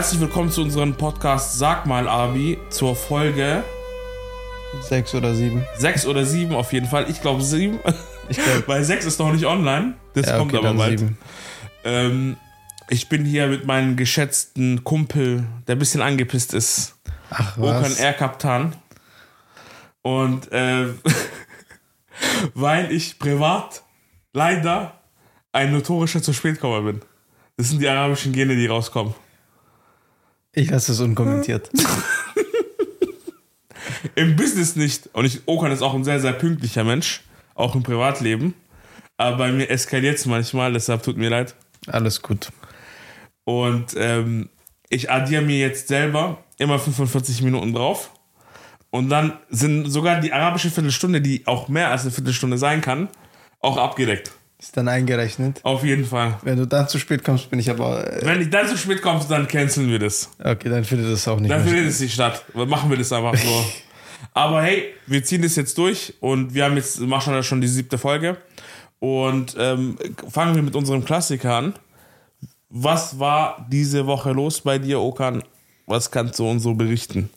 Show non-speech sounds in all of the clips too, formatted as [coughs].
Herzlich willkommen zu unserem Podcast Sag mal Abi zur Folge Sechs oder sieben. sechs oder sieben auf jeden Fall. Ich glaube sieben, Ich glaube, [laughs] weil sechs ist noch nicht online. Das ja, kommt okay, aber bald. Ähm, ich bin hier mit meinem geschätzten Kumpel, der ein bisschen angepisst ist. Ach Okan was. Air Kaptan. Und äh, [laughs] weil ich privat leider ein notorischer zu spätkommer bin. Das sind die arabischen Gene, die rauskommen. Ich lasse es unkommentiert. [laughs] Im Business nicht. Und ich, Okan ist auch ein sehr, sehr pünktlicher Mensch. Auch im Privatleben. Aber bei mir eskaliert es manchmal, deshalb tut mir leid. Alles gut. Und ähm, ich addiere mir jetzt selber immer 45 Minuten drauf. Und dann sind sogar die arabische Viertelstunde, die auch mehr als eine Viertelstunde sein kann, auch abgedeckt. Ist dann eingerechnet. Auf jeden Fall. Wenn du dann zu spät kommst, bin ich aber. Äh, Wenn ich dann zu spät komme, dann canceln wir das. okay, dann findet das auch nicht Dann mehr findet es nicht statt. Machen wir das einfach so. [laughs] Aber hey, wir ziehen das jetzt durch und wir haben jetzt, machen ja schon die siebte Folge. Und ähm, fangen wir mit unserem Klassiker an. Was war diese Woche los bei dir, Okan? Was kannst du uns so berichten?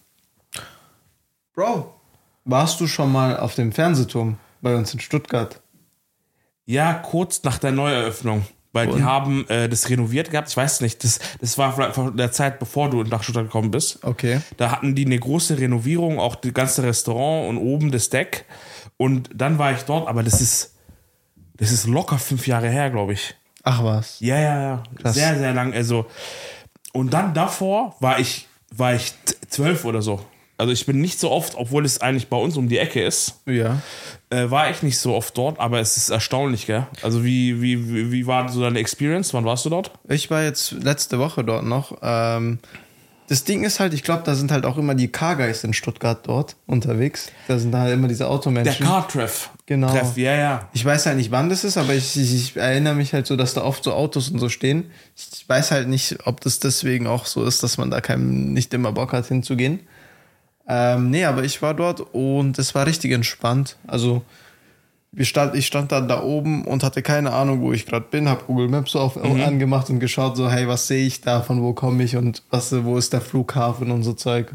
Bro, warst du schon mal auf dem Fernsehturm bei uns in Stuttgart? Ja, kurz nach der Neueröffnung. Weil die Und? haben äh, das renoviert gehabt. Ich weiß nicht, das, das war vielleicht von der Zeit, bevor du nach Stuttgart gekommen bist. Okay. Da hatten die eine große Renovierung, auch das ganze Restaurant und oben das Deck. Und dann war ich dort, aber das ist, das ist locker fünf Jahre her, glaube ich. Ach was. Ja, ja, ja. Krass. Sehr, sehr lang. Also, und dann davor war ich, war ich zwölf oder so. Also ich bin nicht so oft, obwohl es eigentlich bei uns um die Ecke ist, Ja. Äh, war ich nicht so oft dort, aber es ist erstaunlich, gell? Also wie, wie, wie, wie war so deine Experience? Wann warst du dort? Ich war jetzt letzte Woche dort noch. Ähm, das Ding ist halt, ich glaube, da sind halt auch immer die Car-Guys in Stuttgart dort unterwegs. Da sind halt immer diese Der Automenschen. Car-Treff. Genau. Treff, ja, ja. Ich weiß halt nicht, wann das ist, aber ich, ich, ich erinnere mich halt so, dass da oft so Autos und so stehen. Ich weiß halt nicht, ob das deswegen auch so ist, dass man da keinem nicht immer Bock hat hinzugehen. Ähm, nee, aber ich war dort und es war richtig entspannt. Also wir stand, ich stand dann da oben und hatte keine Ahnung, wo ich gerade bin, habe Google Maps so auf, angemacht und geschaut, so, hey, was sehe ich da, von wo komme ich und was, wo ist der Flughafen und so Zeug.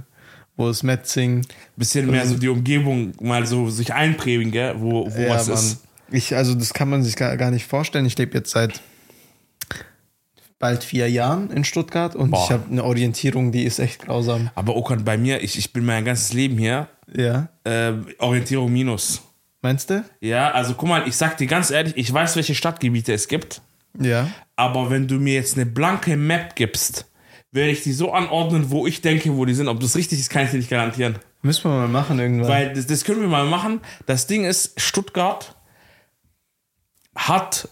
Wo ist Metzing? Bisschen mehr so die Umgebung mal so sich einprägen, gell? Wo, wo was ist. Ich, also das kann man sich gar, gar nicht vorstellen. Ich lebe jetzt seit bald vier Jahren in Stuttgart und Boah. ich habe eine Orientierung, die ist echt grausam. Aber Okan, bei mir, ich, ich bin mein ganzes Leben hier, Ja. äh, Orientierung minus. Meinst du? Ja, also guck mal, ich sag dir ganz ehrlich, ich weiß, welche Stadtgebiete es gibt, Ja. aber wenn du mir jetzt eine blanke Map gibst, werde ich die so anordnen, wo ich denke, wo die sind. Ob das richtig ist, kann ich dir nicht garantieren. Müssen wir mal machen irgendwann. Weil das, das können wir mal machen. Das Ding ist, Stuttgart hat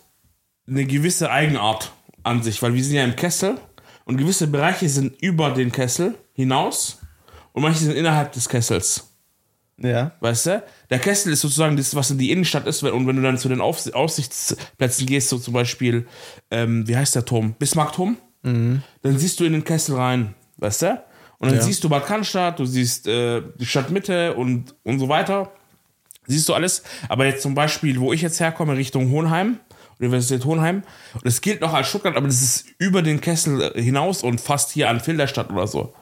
eine gewisse Eigenart an sich, weil wir sind ja im Kessel und gewisse Bereiche sind über den Kessel hinaus und manche sind innerhalb des Kessels. ja. Weißt du? Der Kessel ist sozusagen das, was in die Innenstadt ist. Und wenn du dann zu den Aufs Aussichtsplätzen gehst, so zum Beispiel, ähm, wie heißt der Turm? Bismarckturm, dann siehst du in den Kessel rein. Weißt du? Und dann Ja. siehst du Bad Cannstatt, du siehst äh, die Stadtmitte und, und so weiter. Siehst du alles. Aber jetzt zum Beispiel, wo ich jetzt herkomme, Richtung Hohenheim, Universität Hohenheim, und das gilt noch als Stuttgart, aber das ist über den Kessel äh, hinaus und fast hier an Filderstadt oder so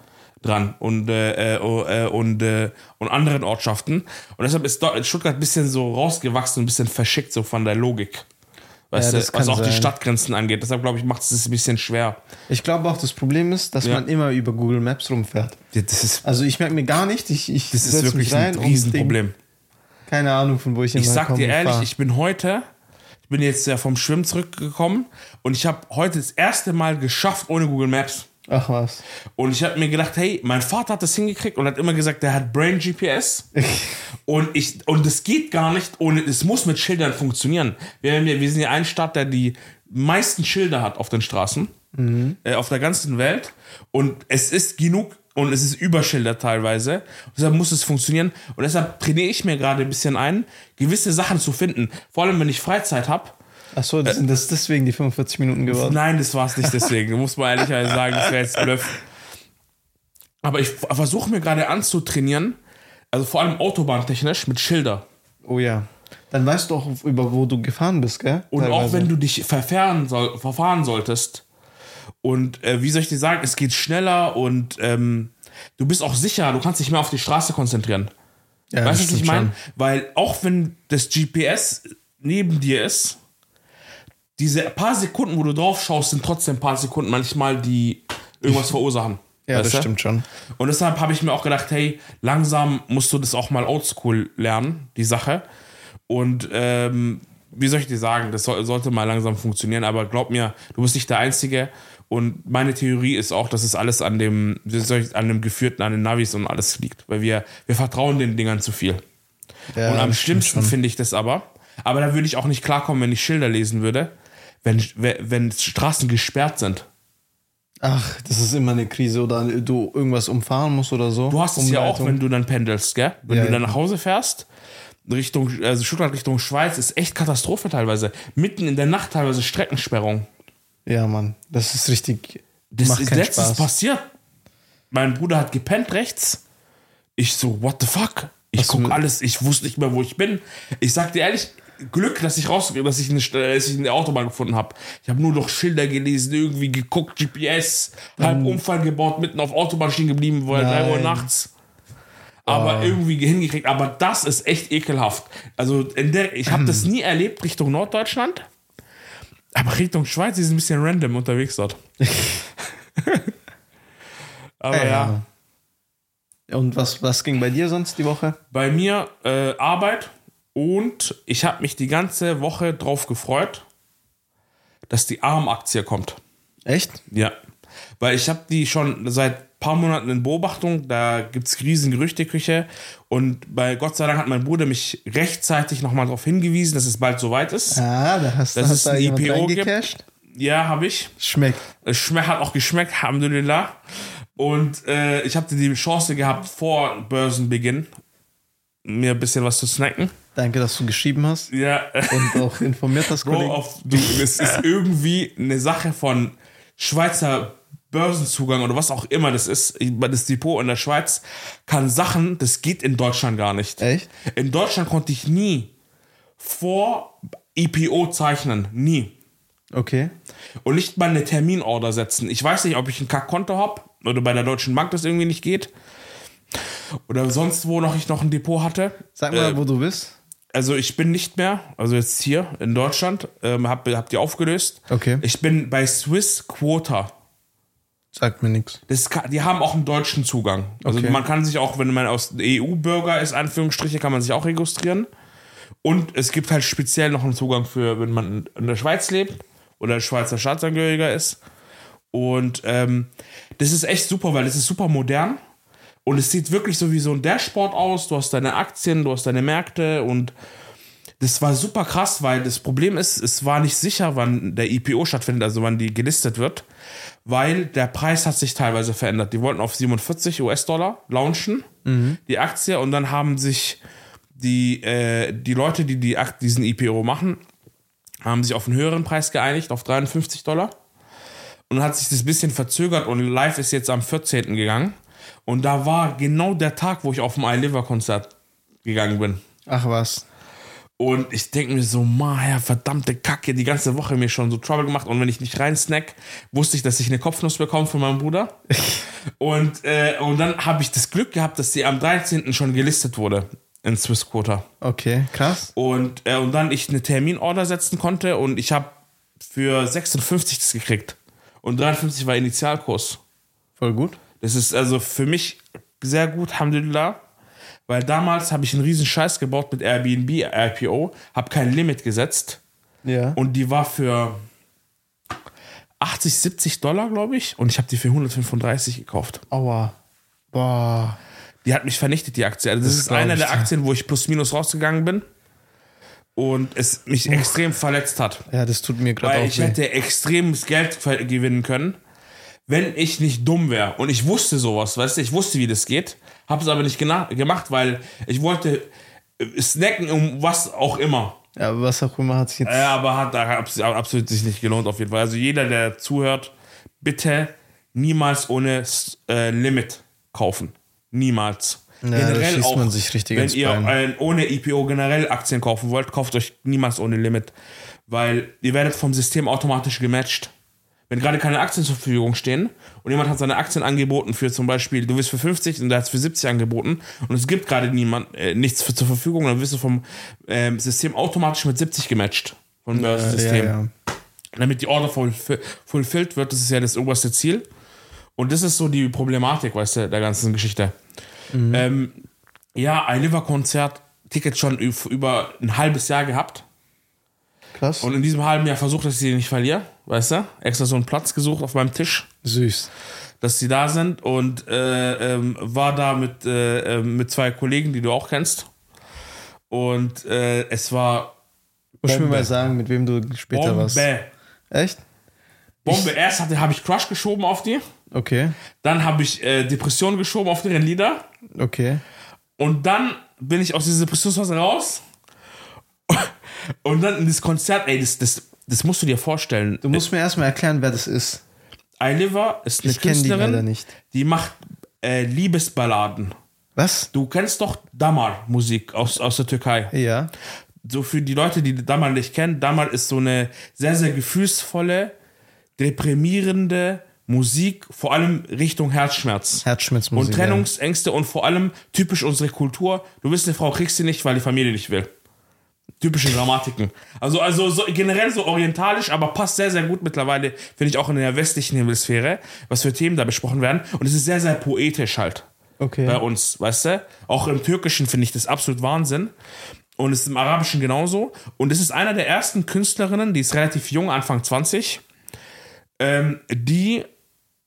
dran und, äh, äh, oh, äh, und, äh, und anderen Ortschaften. Und deshalb ist Stuttgart ein bisschen so rausgewachsen und ein bisschen verschickt so von der Logik. Weißt Ja, du, das was auch die sein. Stadtgrenzen angeht. Deshalb glaube ich, macht es es ein bisschen schwer. Ich glaube auch, das Problem ist, dass Ja. man immer über Google Maps rumfährt. Das ist, Also ich merke mir gar nicht, ich, ich das ist wirklich ein Riesenproblem. Keine Ahnung, von wo ich Ich sag dir ehrlich, fahr. ich bin heute, bin jetzt ja vom Schwimmen zurückgekommen und ich habe heute das erste Mal geschafft ohne Google Maps. Ach was. Und ich habe mir gedacht, hey, mein Vater hat das hingekriegt und hat immer gesagt, der hat Brain GPS. [laughs] und ich und es geht gar nicht ohne, es muss mit Schildern funktionieren. Wir, haben ja- wir sind ja ein Staat, der die meisten Schilder hat auf den Straßen, äh, auf der ganzen Welt. Und es ist genug und es ist überschildert teilweise. Und deshalb muss es funktionieren. Und deshalb trainiere ich mir gerade ein bisschen ein, gewisse Sachen zu finden. Vor allem, wenn ich Freizeit habe. Ach so, das sind das deswegen die 45 Minuten geworden. Nein, das war es nicht deswegen. muss man ehrlich sagen, das wäre jetzt Bluff. Aber ich versuche mir gerade anzutrainieren, also vor allem autobahntechnisch mit Schilder. Oh ja. Dann weißt du auch, über wo du gefahren bist, gell? Und auch Teilweise. wenn du dich verfahren, soll, verfahren solltest, Und äh, wie soll ich dir sagen, es geht schneller und ähm, du bist auch sicher, du kannst dich mehr auf die Straße konzentrieren. Ja, weißt du, was ich meine? Weil auch wenn das GPS neben dir ist, diese paar Sekunden, wo du drauf schaust, sind trotzdem ein paar Sekunden manchmal, die irgendwas verursachen. Ja, das du? stimmt schon. Und deshalb habe ich mir auch gedacht, hey, langsam musst du das auch mal oldschool lernen, die Sache. Und ähm, wie soll ich dir sagen, das soll, sollte mal langsam funktionieren, aber glaub mir, du bist nicht der Einzige. Und meine Theorie ist auch, dass es alles an dem, an dem Geführten, an den Navis und alles liegt. Weil wir, wir vertrauen den Dingern zu viel. Ja, und am schlimmsten finde ich das aber, aber da würde ich auch nicht klarkommen, wenn ich Schilder lesen würde, wenn, wenn Straßen gesperrt sind. Ach, das ist immer eine Krise oder du irgendwas umfahren musst oder so. Du hast es ja auch, wenn du dann pendelst, gell? Wenn Ja, du dann nach Hause fährst, Richtung, also Stuttgart Richtung Schweiz, ist echt Katastrophe teilweise. Mitten in der Nacht teilweise Streckensperrung. Ja, Mann, das ist richtig. Das macht ist letztens Spaß. passiert. Mein Bruder hat gepennt rechts. Ich so, what the fuck? Ich Was guck alles, ich wusste nicht mehr, wo ich bin. Ich sag dir ehrlich, Glück, dass ich raus, dass ich eine, dass ich eine Autobahn gefunden habe. Ich habe nur noch Schilder gelesen, irgendwie geguckt, GPS, halb Unfall gebaut, mitten auf Autobahn stehen geblieben, weil drei Uhr Nein. nachts. Aber irgendwie hingekriegt. Aber das ist echt ekelhaft. Also in der, ich habe [clears throat] das nie erlebt Richtung Norddeutschland. Aber Richtung Schweiz ist ein bisschen random unterwegs dort. [laughs] aber ja. Und was, was ging bei dir sonst die Woche? bei mir äh, Arbeit und ich habe mich die ganze Woche drauf gefreut, dass die ARM-Aktie kommt. Echt? Ja. Weil ich habe die schon seit paar Monaten in Beobachtung, da gibt es riesen Gerüchteküche und bei Gott sei Dank hat mein Bruder mich rechtzeitig nochmal darauf hingewiesen, dass es bald soweit ist. Ah, da hast, Dass hast es da ein IPO gibt. Ja, habe ich. Schmeckt. Es schmeckt, hat auch geschmeckt, Alhamdulillah. Und äh, ich habe die Chance gehabt, vor Börsenbeginn mir ein bisschen was zu snacken. Danke, dass du geschrieben hast Ja, und auch informiert hast, [laughs] Bro, auf, du, es ist irgendwie eine Sache von Schweizer Börsenzugang oder was auch immer das ist. Das Depot in der Schweiz kann Sachen, das geht in Deutschland gar nicht. Echt? In Deutschland konnte ich nie vor IPO zeichnen. Nie. Okay. Und nicht mal eine Terminorder setzen. Ich weiß nicht, ob ich ein Kackkonto habe oder bei der Deutschen Bank das irgendwie nicht geht. Oder sonst wo noch ich noch ein Depot hatte. Sag mal, Äh, wo du bist. also ich bin nicht mehr, also jetzt hier in Deutschland, ähm, hab, hab die aufgelöst. Okay. Ich bin bei Swiss Quota. Sagt mir nichts. Die haben auch einen deutschen Zugang. Also Okay. man kann sich auch, wenn man aus EU-Bürger ist, Anführungsstriche, kann man sich auch registrieren. Und es gibt halt speziell noch einen Zugang für, wenn man in der Schweiz lebt oder Schweizer Staatsangehöriger ist. Und ähm, das ist echt super, weil es ist super modern. Und es sieht wirklich so wie so ein Dashboard aus. Du hast deine Aktien, du hast deine Märkte und das war super krass, weil das Problem ist, es war nicht sicher, wann der IPO stattfindet, also wann die gelistet wird, weil der Preis hat sich teilweise verändert. Die wollten auf 47 US-Dollar launchen, die Aktie, und dann haben sich die, äh, die Leute, die, die diesen IPO machen, haben sich auf einen höheren Preis geeinigt, auf 53 Dollar. Und dann hat sich das ein bisschen verzögert und live ist jetzt am 14. gegangen. Und da war genau der Tag, wo ich auf dem iLiver-Konzert gegangen bin. Ach was. Und ich denke mir so, ma, ja, verdammte Kacke, die ganze Woche mir schon so Trouble gemacht. Und wenn ich nicht rein snack, wusste ich, dass ich eine Kopfnuss bekomme von meinem Bruder. [laughs] und, äh, und dann habe ich das Glück gehabt, dass sie am 13. schon gelistet wurde in Swiss Quota. Okay, krass. Und, äh, und dann ich eine Terminorder setzen konnte und ich habe für 56 das gekriegt. Und 53 war Initialkurs. Voll gut. Das ist also für mich sehr gut, Alhamdulillah. Weil damals habe ich einen riesen Scheiß gebaut mit Airbnb, IPO, habe kein Limit gesetzt Ja. und die war für 80, 70 Dollar, glaube ich. Und ich habe die für 135 gekauft. Aua. Boah. Die hat mich vernichtet, die Aktie. Also das, Das ist ich der. Aktien, wo ich plus minus rausgegangen bin und es mich extrem verletzt hat. Ja, das tut mir gerade Weil auch ich weh. hätte extremes Geld gewinnen können, wenn ich nicht dumm wäre. Und ich wusste sowas, weißt du, ich wusste, wie das geht. Habe es aber nicht gemacht, weil ich wollte äh, snacken um was auch immer. Ja, aber was auch immer hat sich jetzt. Ja, aber hat da abs- absolut sich nicht gelohnt auf jeden Fall. Also jeder, der zuhört, bitte niemals ohne äh, Limit kaufen. Niemals. Ja, da schießt man sich richtig wenn ihr ein, ohne IPO generell Aktien kaufen wollt, kauft euch niemals ohne Limit, weil ihr werdet vom System automatisch gematcht. Wenn gerade keine Aktien zur Verfügung stehen und jemand hat seine Aktien angeboten für zum Beispiel, du wirst für 50 und der hat es für 70 angeboten und es gibt gerade niemand, äh, nichts für, zur Verfügung, dann wirst du vom ähm, System automatisch mit 70 gematcht. Vom Börsensystem. ja, ja. Damit die Order fulf- fulfilled wird, das ist ja das oberste Ziel. Und das ist so die Problematik, weißt du, der ganzen Geschichte. Ähm, ja, ein Liver-Konzert, Ticket schon üb- über ein halbes Jahr gehabt. Krass. Und in diesem halben Jahr versucht, dass ich sie nicht verliere, weißt du? Extra so einen Platz gesucht auf meinem Tisch, Süß. dass sie da sind und äh, ähm, war da mit, äh, ähm, mit zwei Kollegen, die du auch kennst. Und äh, es war Muss ich mir mal sagen, mit wem du später warst. Bombe. Echt? Bombe. Erst hatte- habe ich Crush geschoben auf die, Okay. dann habe ich äh, Depression geschoben auf deren Lieder Okay. und dann bin ich aus dieser Depressionsphase raus [laughs] und dann in das Konzert, ey, das, das, das musst du dir vorstellen. Du musst mir erstmal erklären, wer das ist. Eiliver ist eine Ich die Künstlerin, leider nicht. die macht äh, Liebesballaden. Was? Du kennst doch Damar-Musik aus, aus der Türkei. Ja. So für die Leute, die Damar nicht kennen, Damar ist so eine sehr, sehr gefühlsvolle, deprimierende Musik, vor allem Richtung Herzschmerz. Herzschmerzmusik. und Trennungsängste und vor allem typisch unsere Kultur. Du wirst eine Frau kriegst sie nicht, weil die Familie nicht will. Typische Dramatiken. Also, also so, generell so orientalisch, aber passt sehr, sehr gut mittlerweile, finde ich, auch in der westlichen Hemisphäre, was für Themen da besprochen werden. Und es ist sehr, sehr poetisch halt. Okay. bei uns, weißt du? Auch im Türkischen finde ich das absolut Wahnsinn. Und es ist im Arabischen genauso. Und es ist einer der ersten Künstlerinnen, die ist relativ jung, Anfang 20, ähm, die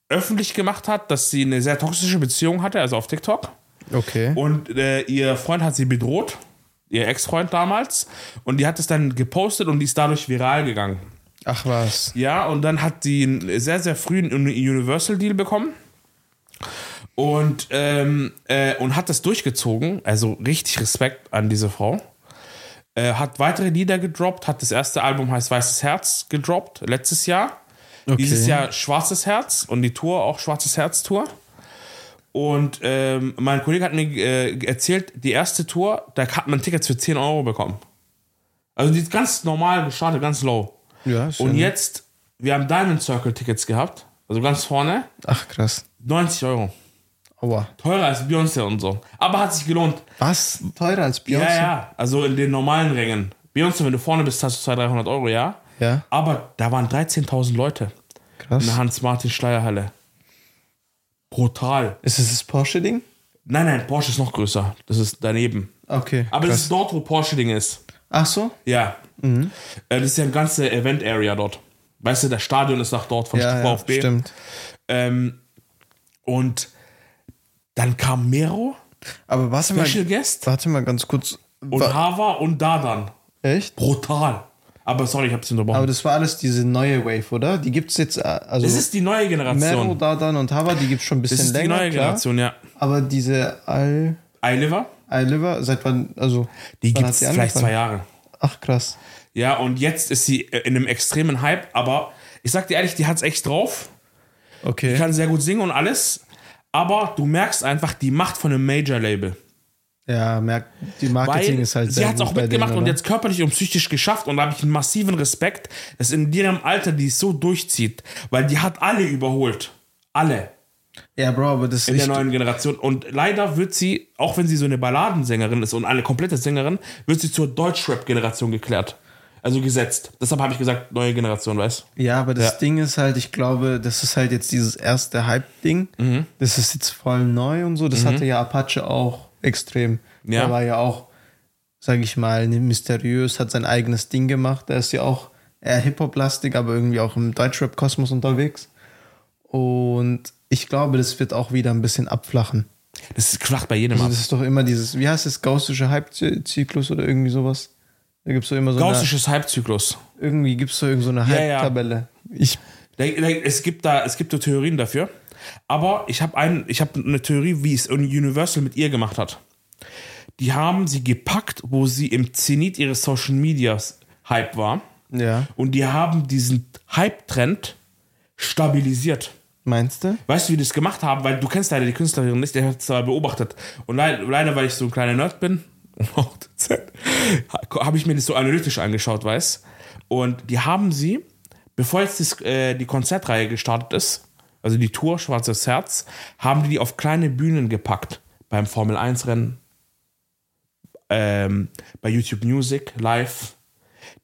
öffentlich gemacht hat, dass sie eine sehr toxische Beziehung hatte, also auf TikTok. Okay. Und äh, ihr Freund hat sie bedroht, ihr Ex-Freund damals. Und die hat es dann gepostet und die ist dadurch viral gegangen. Ach was. Ja, und dann hat sie einen sehr, sehr frühen Universal-Deal bekommen. Und, ähm, äh, und hat das durchgezogen. Also richtig Respekt an diese Frau. Äh, hat weitere Lieder gedroppt, hat das erste Album heißt Weißes Herz gedroppt, letztes Jahr. Okay. Dieses Jahr Schwarzes Herz und die Tour auch Schwarzes Herz Tour. Und ähm, mein Kollege hat mir äh, erzählt, die erste Tour, da hat man Tickets für 10 Euro bekommen. Also die ist ganz normal gestartet, ganz low. Ja, ist Und jetzt, wir haben Diamond Circle Tickets gehabt, also ganz vorne, Ach krass. 90 Euro. Aua. Teurer als Beyoncé und so. Aber hat sich gelohnt. Was? Teurer als Beyoncé? Ja, ja, also in den normalen Rängen. Beyoncé, wenn du vorne bist, hast du 200, 300 Euro, ja. Ja. Aber da waren 13.000 Leute in Krass. der Hans-Martin-Schleierhalle. Brutal. Ist es das Porsche-Ding? Nein, nein, Porsche ist noch größer. Das ist daneben. Okay. Aber das krass. ist dort, wo Porsche-Ding ist. Ach so? Ja. Äh, Das ist ja eine ganze Event-Area dort. Weißt du, das Stadion ist nach dort von Ja, ja, VfB. stimmt. Ähm, und dann kam Mero, Aber warte mal, Special Guest, warte mal ganz kurz. und Hava und Dadan. Echt? Brutal. Aber sorry, ich hab's unterbrochen. Aber das war alles diese neue Wave, oder? Die gibt's jetzt, äh, also es ist die neue Mero, Generation. Dadan und Hava, die gibt's schon ein Das bisschen ist die länger, neue klar. Generation, ja. Aber diese Al iLiver, Aliver, seit wann, also die wann gibt's die vielleicht angefangen? zwei Jahre. Ach krass. Ja, und jetzt ist sie äh, in einem extremen Hype, aber ich sag dir ehrlich, die hat's echt drauf. Okay. Die kann sehr gut singen und alles. Aber du merkst einfach die Macht von einem Major-Label. Ja, merkt, die Marketing Weil ist halt sie sehr hat es auch mitgemacht denen, und jetzt körperlich und psychisch geschafft und da habe ich einen massiven Respekt, dass in ihrem Alter die es so durchzieht, weil die hat alle überholt. Alle Ja, Bro, aber das in ist der neuen Generation. Und leider wird sie, auch wenn sie so eine Balladensängerin ist und eine komplette Sängerin, wird sie zur Deutschrap-Generation geklärt. Also gesetzt. Deshalb habe ich gesagt, neue Generation, weißt Ja, aber das Ja. Ding ist halt, ich glaube, das ist halt jetzt dieses erste Hype-Ding. Mhm. Das ist jetzt voll neu und so. Das hatte ja Apache auch extrem. Ja. Der war ja auch, sage ich mal, mysteriös, hat sein eigenes Ding gemacht. Der ist ja auch eher Hip-Hop-lastig, aber irgendwie auch im Deutschrap-Kosmos unterwegs. Und ich glaube, das wird auch wieder ein bisschen abflachen. Das ist flacht bei jedem Also das ist doch immer dieses, wie heißt das, gaussische Hype-Zyklus oder irgendwie sowas? Da gibt es doch immer so eine, Gaussisches Halbzyklus. irgendwie gibt es doch irgend so eine Ja, ja. Hype-Tabelle. Ich Da- da- Es gibt da, es gibt da Theorien dafür. Aber ich habe ein, ich habe eine Theorie, wie es Universal mit ihr gemacht hat. Die haben sie gepackt, wo sie im Zenit ihres Social Medias Hype war. Ja. Und die haben diesen Hype-Trend stabilisiert. Meinst du? Weißt du, wie die das gemacht haben? Weil du kennst leider die Künstlerin nicht, der hat es zwar beobachtet. Und leider, leider, weil ich so ein kleiner Nerd bin, [laughs] habe ich mir das so analytisch angeschaut, weißt Und die haben sie bevor jetzt das, äh, die Konzertreihe gestartet ist, also die Tour Schwarzes Herz, haben die die auf kleine Bühnen gepackt. Beim Formel 1 Rennen, ähm, bei YouTube Music live.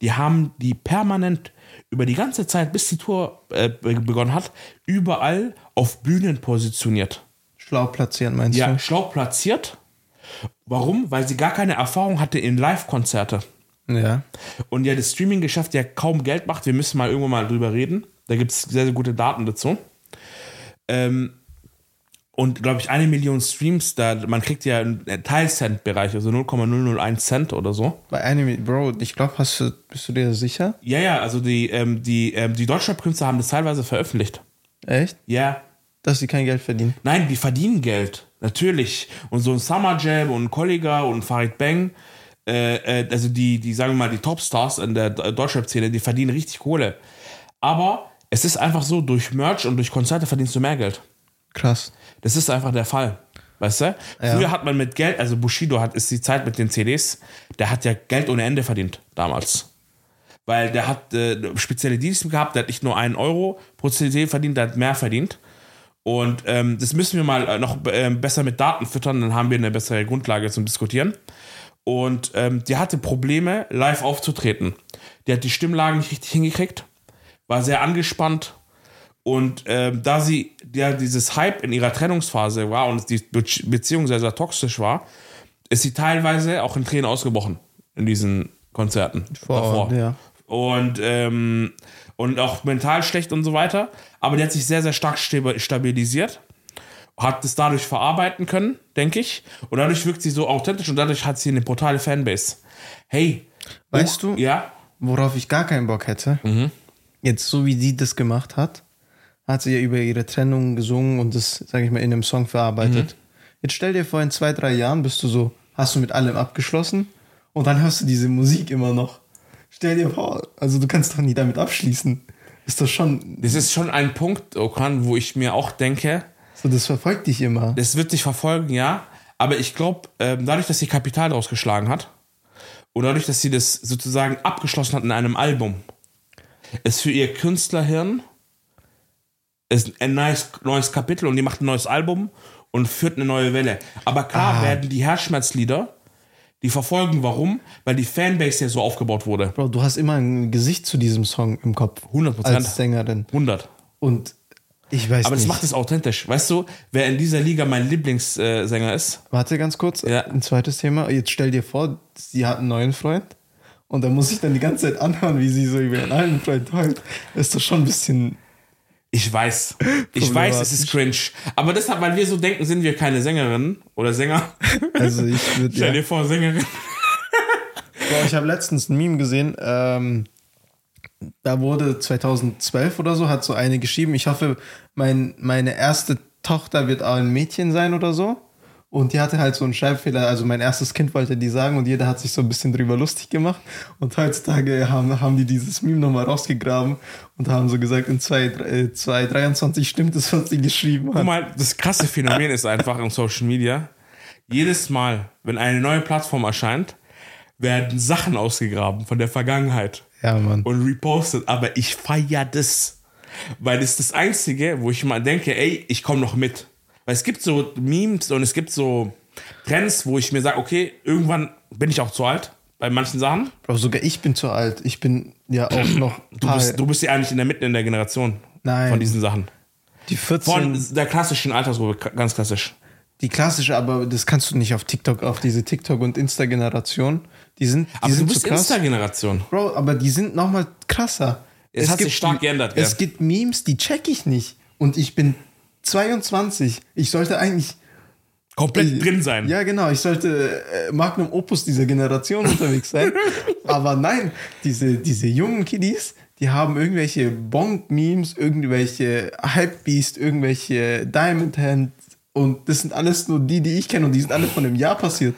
Die haben die permanent über die ganze Zeit, bis die Tour äh, begonnen hat, überall auf Bühnen positioniert. Schlau platzieren, meinst Ja, du? schlau platziert. Warum? Weil sie gar keine Erfahrung hatte in Live-Konzerte. Ja. Und ja, das Streaming-Geschäft ja kaum Geld macht. Wir müssen mal irgendwann mal drüber reden. Da gibt es sehr, sehr gute Daten dazu. Ähm, und glaube ich, eine Million Streams, da man kriegt ja einen Teilcent-Bereich, also 0,001 Cent oder so. Bei Anime, Bro, ich glaube, hast du, bist du dir sicher? Ja, ja, also die, ähm, die, ähm, die Deutschrap-Künstler haben das teilweise veröffentlicht. Echt? Ja. Dass sie kein Geld verdienen. Nein, die verdienen Geld. Natürlich. Und so ein Summer Jam und ein Kollega und Farid Bang, äh, äh, also die, die, sagen wir mal, die Topstars in der Deutschrap-Szene, die verdienen richtig Kohle. Aber es ist einfach so, durch Merch und durch Konzerte verdienst du mehr Geld. Krass. Das ist einfach der Fall. Weißt du? Ja. Früher hat man mit Geld, also Bushido hat, ist die Zeit mit den CDs, der hat ja Geld ohne Ende verdient damals. Weil der hat äh, spezielle Dienste gehabt, der hat nicht nur einen Euro pro CD verdient, der hat mehr verdient. Und ähm, das müssen wir mal äh, noch äh, besser mit Daten füttern, dann haben wir eine bessere Grundlage zum Diskutieren. Und ähm, die hatte Probleme, live aufzutreten. Die hat die Stimmlagen nicht richtig hingekriegt, war sehr angespannt. Und ähm, da sie ja dieses Hype in ihrer Trennungsphase war und die Be Beziehung sehr, sehr toxisch war, ist sie teilweise auch in Tränen ausgebrochen in diesen Konzerten. Vor Ort, ja. Und, ähm, und auch mental schlecht und so weiter. Aber die hat sich sehr, sehr stark stabi- stabilisiert. Hat es dadurch verarbeiten können, denke ich. Und dadurch wirkt sie so authentisch und dadurch hat sie eine brutale Fanbase. Hey. Weißt oh, du- Ja. Worauf ich gar keinen Bock hätte, Mhm. Jetzt so wie die das gemacht hat, hat sie ja über ihre Trennung gesungen und das, sage ich mal, in einem Song verarbeitet. Mhm. Jetzt stell dir vor, in zwei, drei Jahren bist du so, hast du mit allem abgeschlossen und dann hörst du diese Musik immer noch. Stell dir vor, also du kannst doch nie damit abschließen. Ist doch schon, Das ist schon ein Punkt, Okan, wo ich mir auch denke, so das verfolgt dich immer. das wird dich verfolgen, ja. Aber ich glaube, ähm, dadurch, dass sie Kapital daraus geschlagen hat und dadurch, dass sie das sozusagen abgeschlossen hat in einem Album, ist für ihr Künstlerhirn ist ein neues, neues Kapitel und die macht ein neues Album und führt eine neue Welle. Aber klar werden die Herzschmerzlieder, die verfolgen, warum? Weil die Fanbase ja so aufgebaut wurde. Bro, du hast immer ein Gesicht zu diesem Song im Kopf. 100%. Als Sängerin. 100. Und ich weiß Aber das nicht. macht es authentisch. Weißt du, wer in dieser Liga mein Lieblingssänger ist? Warte ganz kurz, Ja. ein zweites Thema. Jetzt stell dir vor, sie hat einen neuen Freund und da muss ich dann die ganze Zeit anhören, wie sie so über ihren alten Freund heult. Das ist doch schon ein bisschen. Ich weiß. Ich weiß, es ist cringe. Aber deshalb, weil wir so denken, sind wir keine Sängerinnen oder Sänger. Also ich würde. Stell ja. dir vor, Sängerin. Boah, ich habe letztens ein Meme gesehen. Ähm, da wurde 2012 oder so, hat so eine geschrieben. Ich hoffe, mein, meine erste Tochter wird auch ein Mädchen sein oder so. Und die hatte halt so einen Schreibfehler. Also mein erstes Kind wollte die sagen und jeder hat sich so ein bisschen drüber lustig gemacht. Und heutzutage haben, haben die dieses Meme nochmal rausgegraben und haben so gesagt, in 2023 stimmt es, was sie geschrieben Guck hat. mal, das krasse Phänomen ist einfach in Social Media. Jedes Mal, wenn eine neue Plattform erscheint, werden Sachen ausgegraben von der Vergangenheit Ja, Mann. und repostet. Aber ich feier das. Weil das ist das Einzige, wo ich mal denke, ey, ich komme noch mit. Weil es gibt so Memes und es gibt so Trends, wo ich mir sage, okay, irgendwann bin ich auch zu alt bei manchen Sachen. Bro, sogar ich bin zu alt. Ich bin ja auch noch Du bist, du bist ja eigentlich in der Mitte in der Generation Nein. von diesen Sachen. die 14. Von der klassischen Altersgruppe, ganz klassisch. Die klassische, aber das kannst du nicht auf TikTok, auf diese TikTok- und Insta-Generation. Die sind, die Aber du sind bist zu krass. Insta-Generation. Bro, aber die sind nochmal krasser. Es hat sich stark geändert, Es ja. gibt Memes, die check ich nicht. Und ich bin 22. Ich sollte eigentlich. Komplett drin sein. Ja, genau. Ich sollte äh, Magnum Opus dieser Generation unterwegs sein. [laughs] Aber nein, diese, diese jungen Kiddies, die haben irgendwelche Bonk-Memes, irgendwelche Hypebeast, irgendwelche Diamond Hand. Und das sind alles nur die, die ich kenne. Und die sind alle von einem Jahr passiert.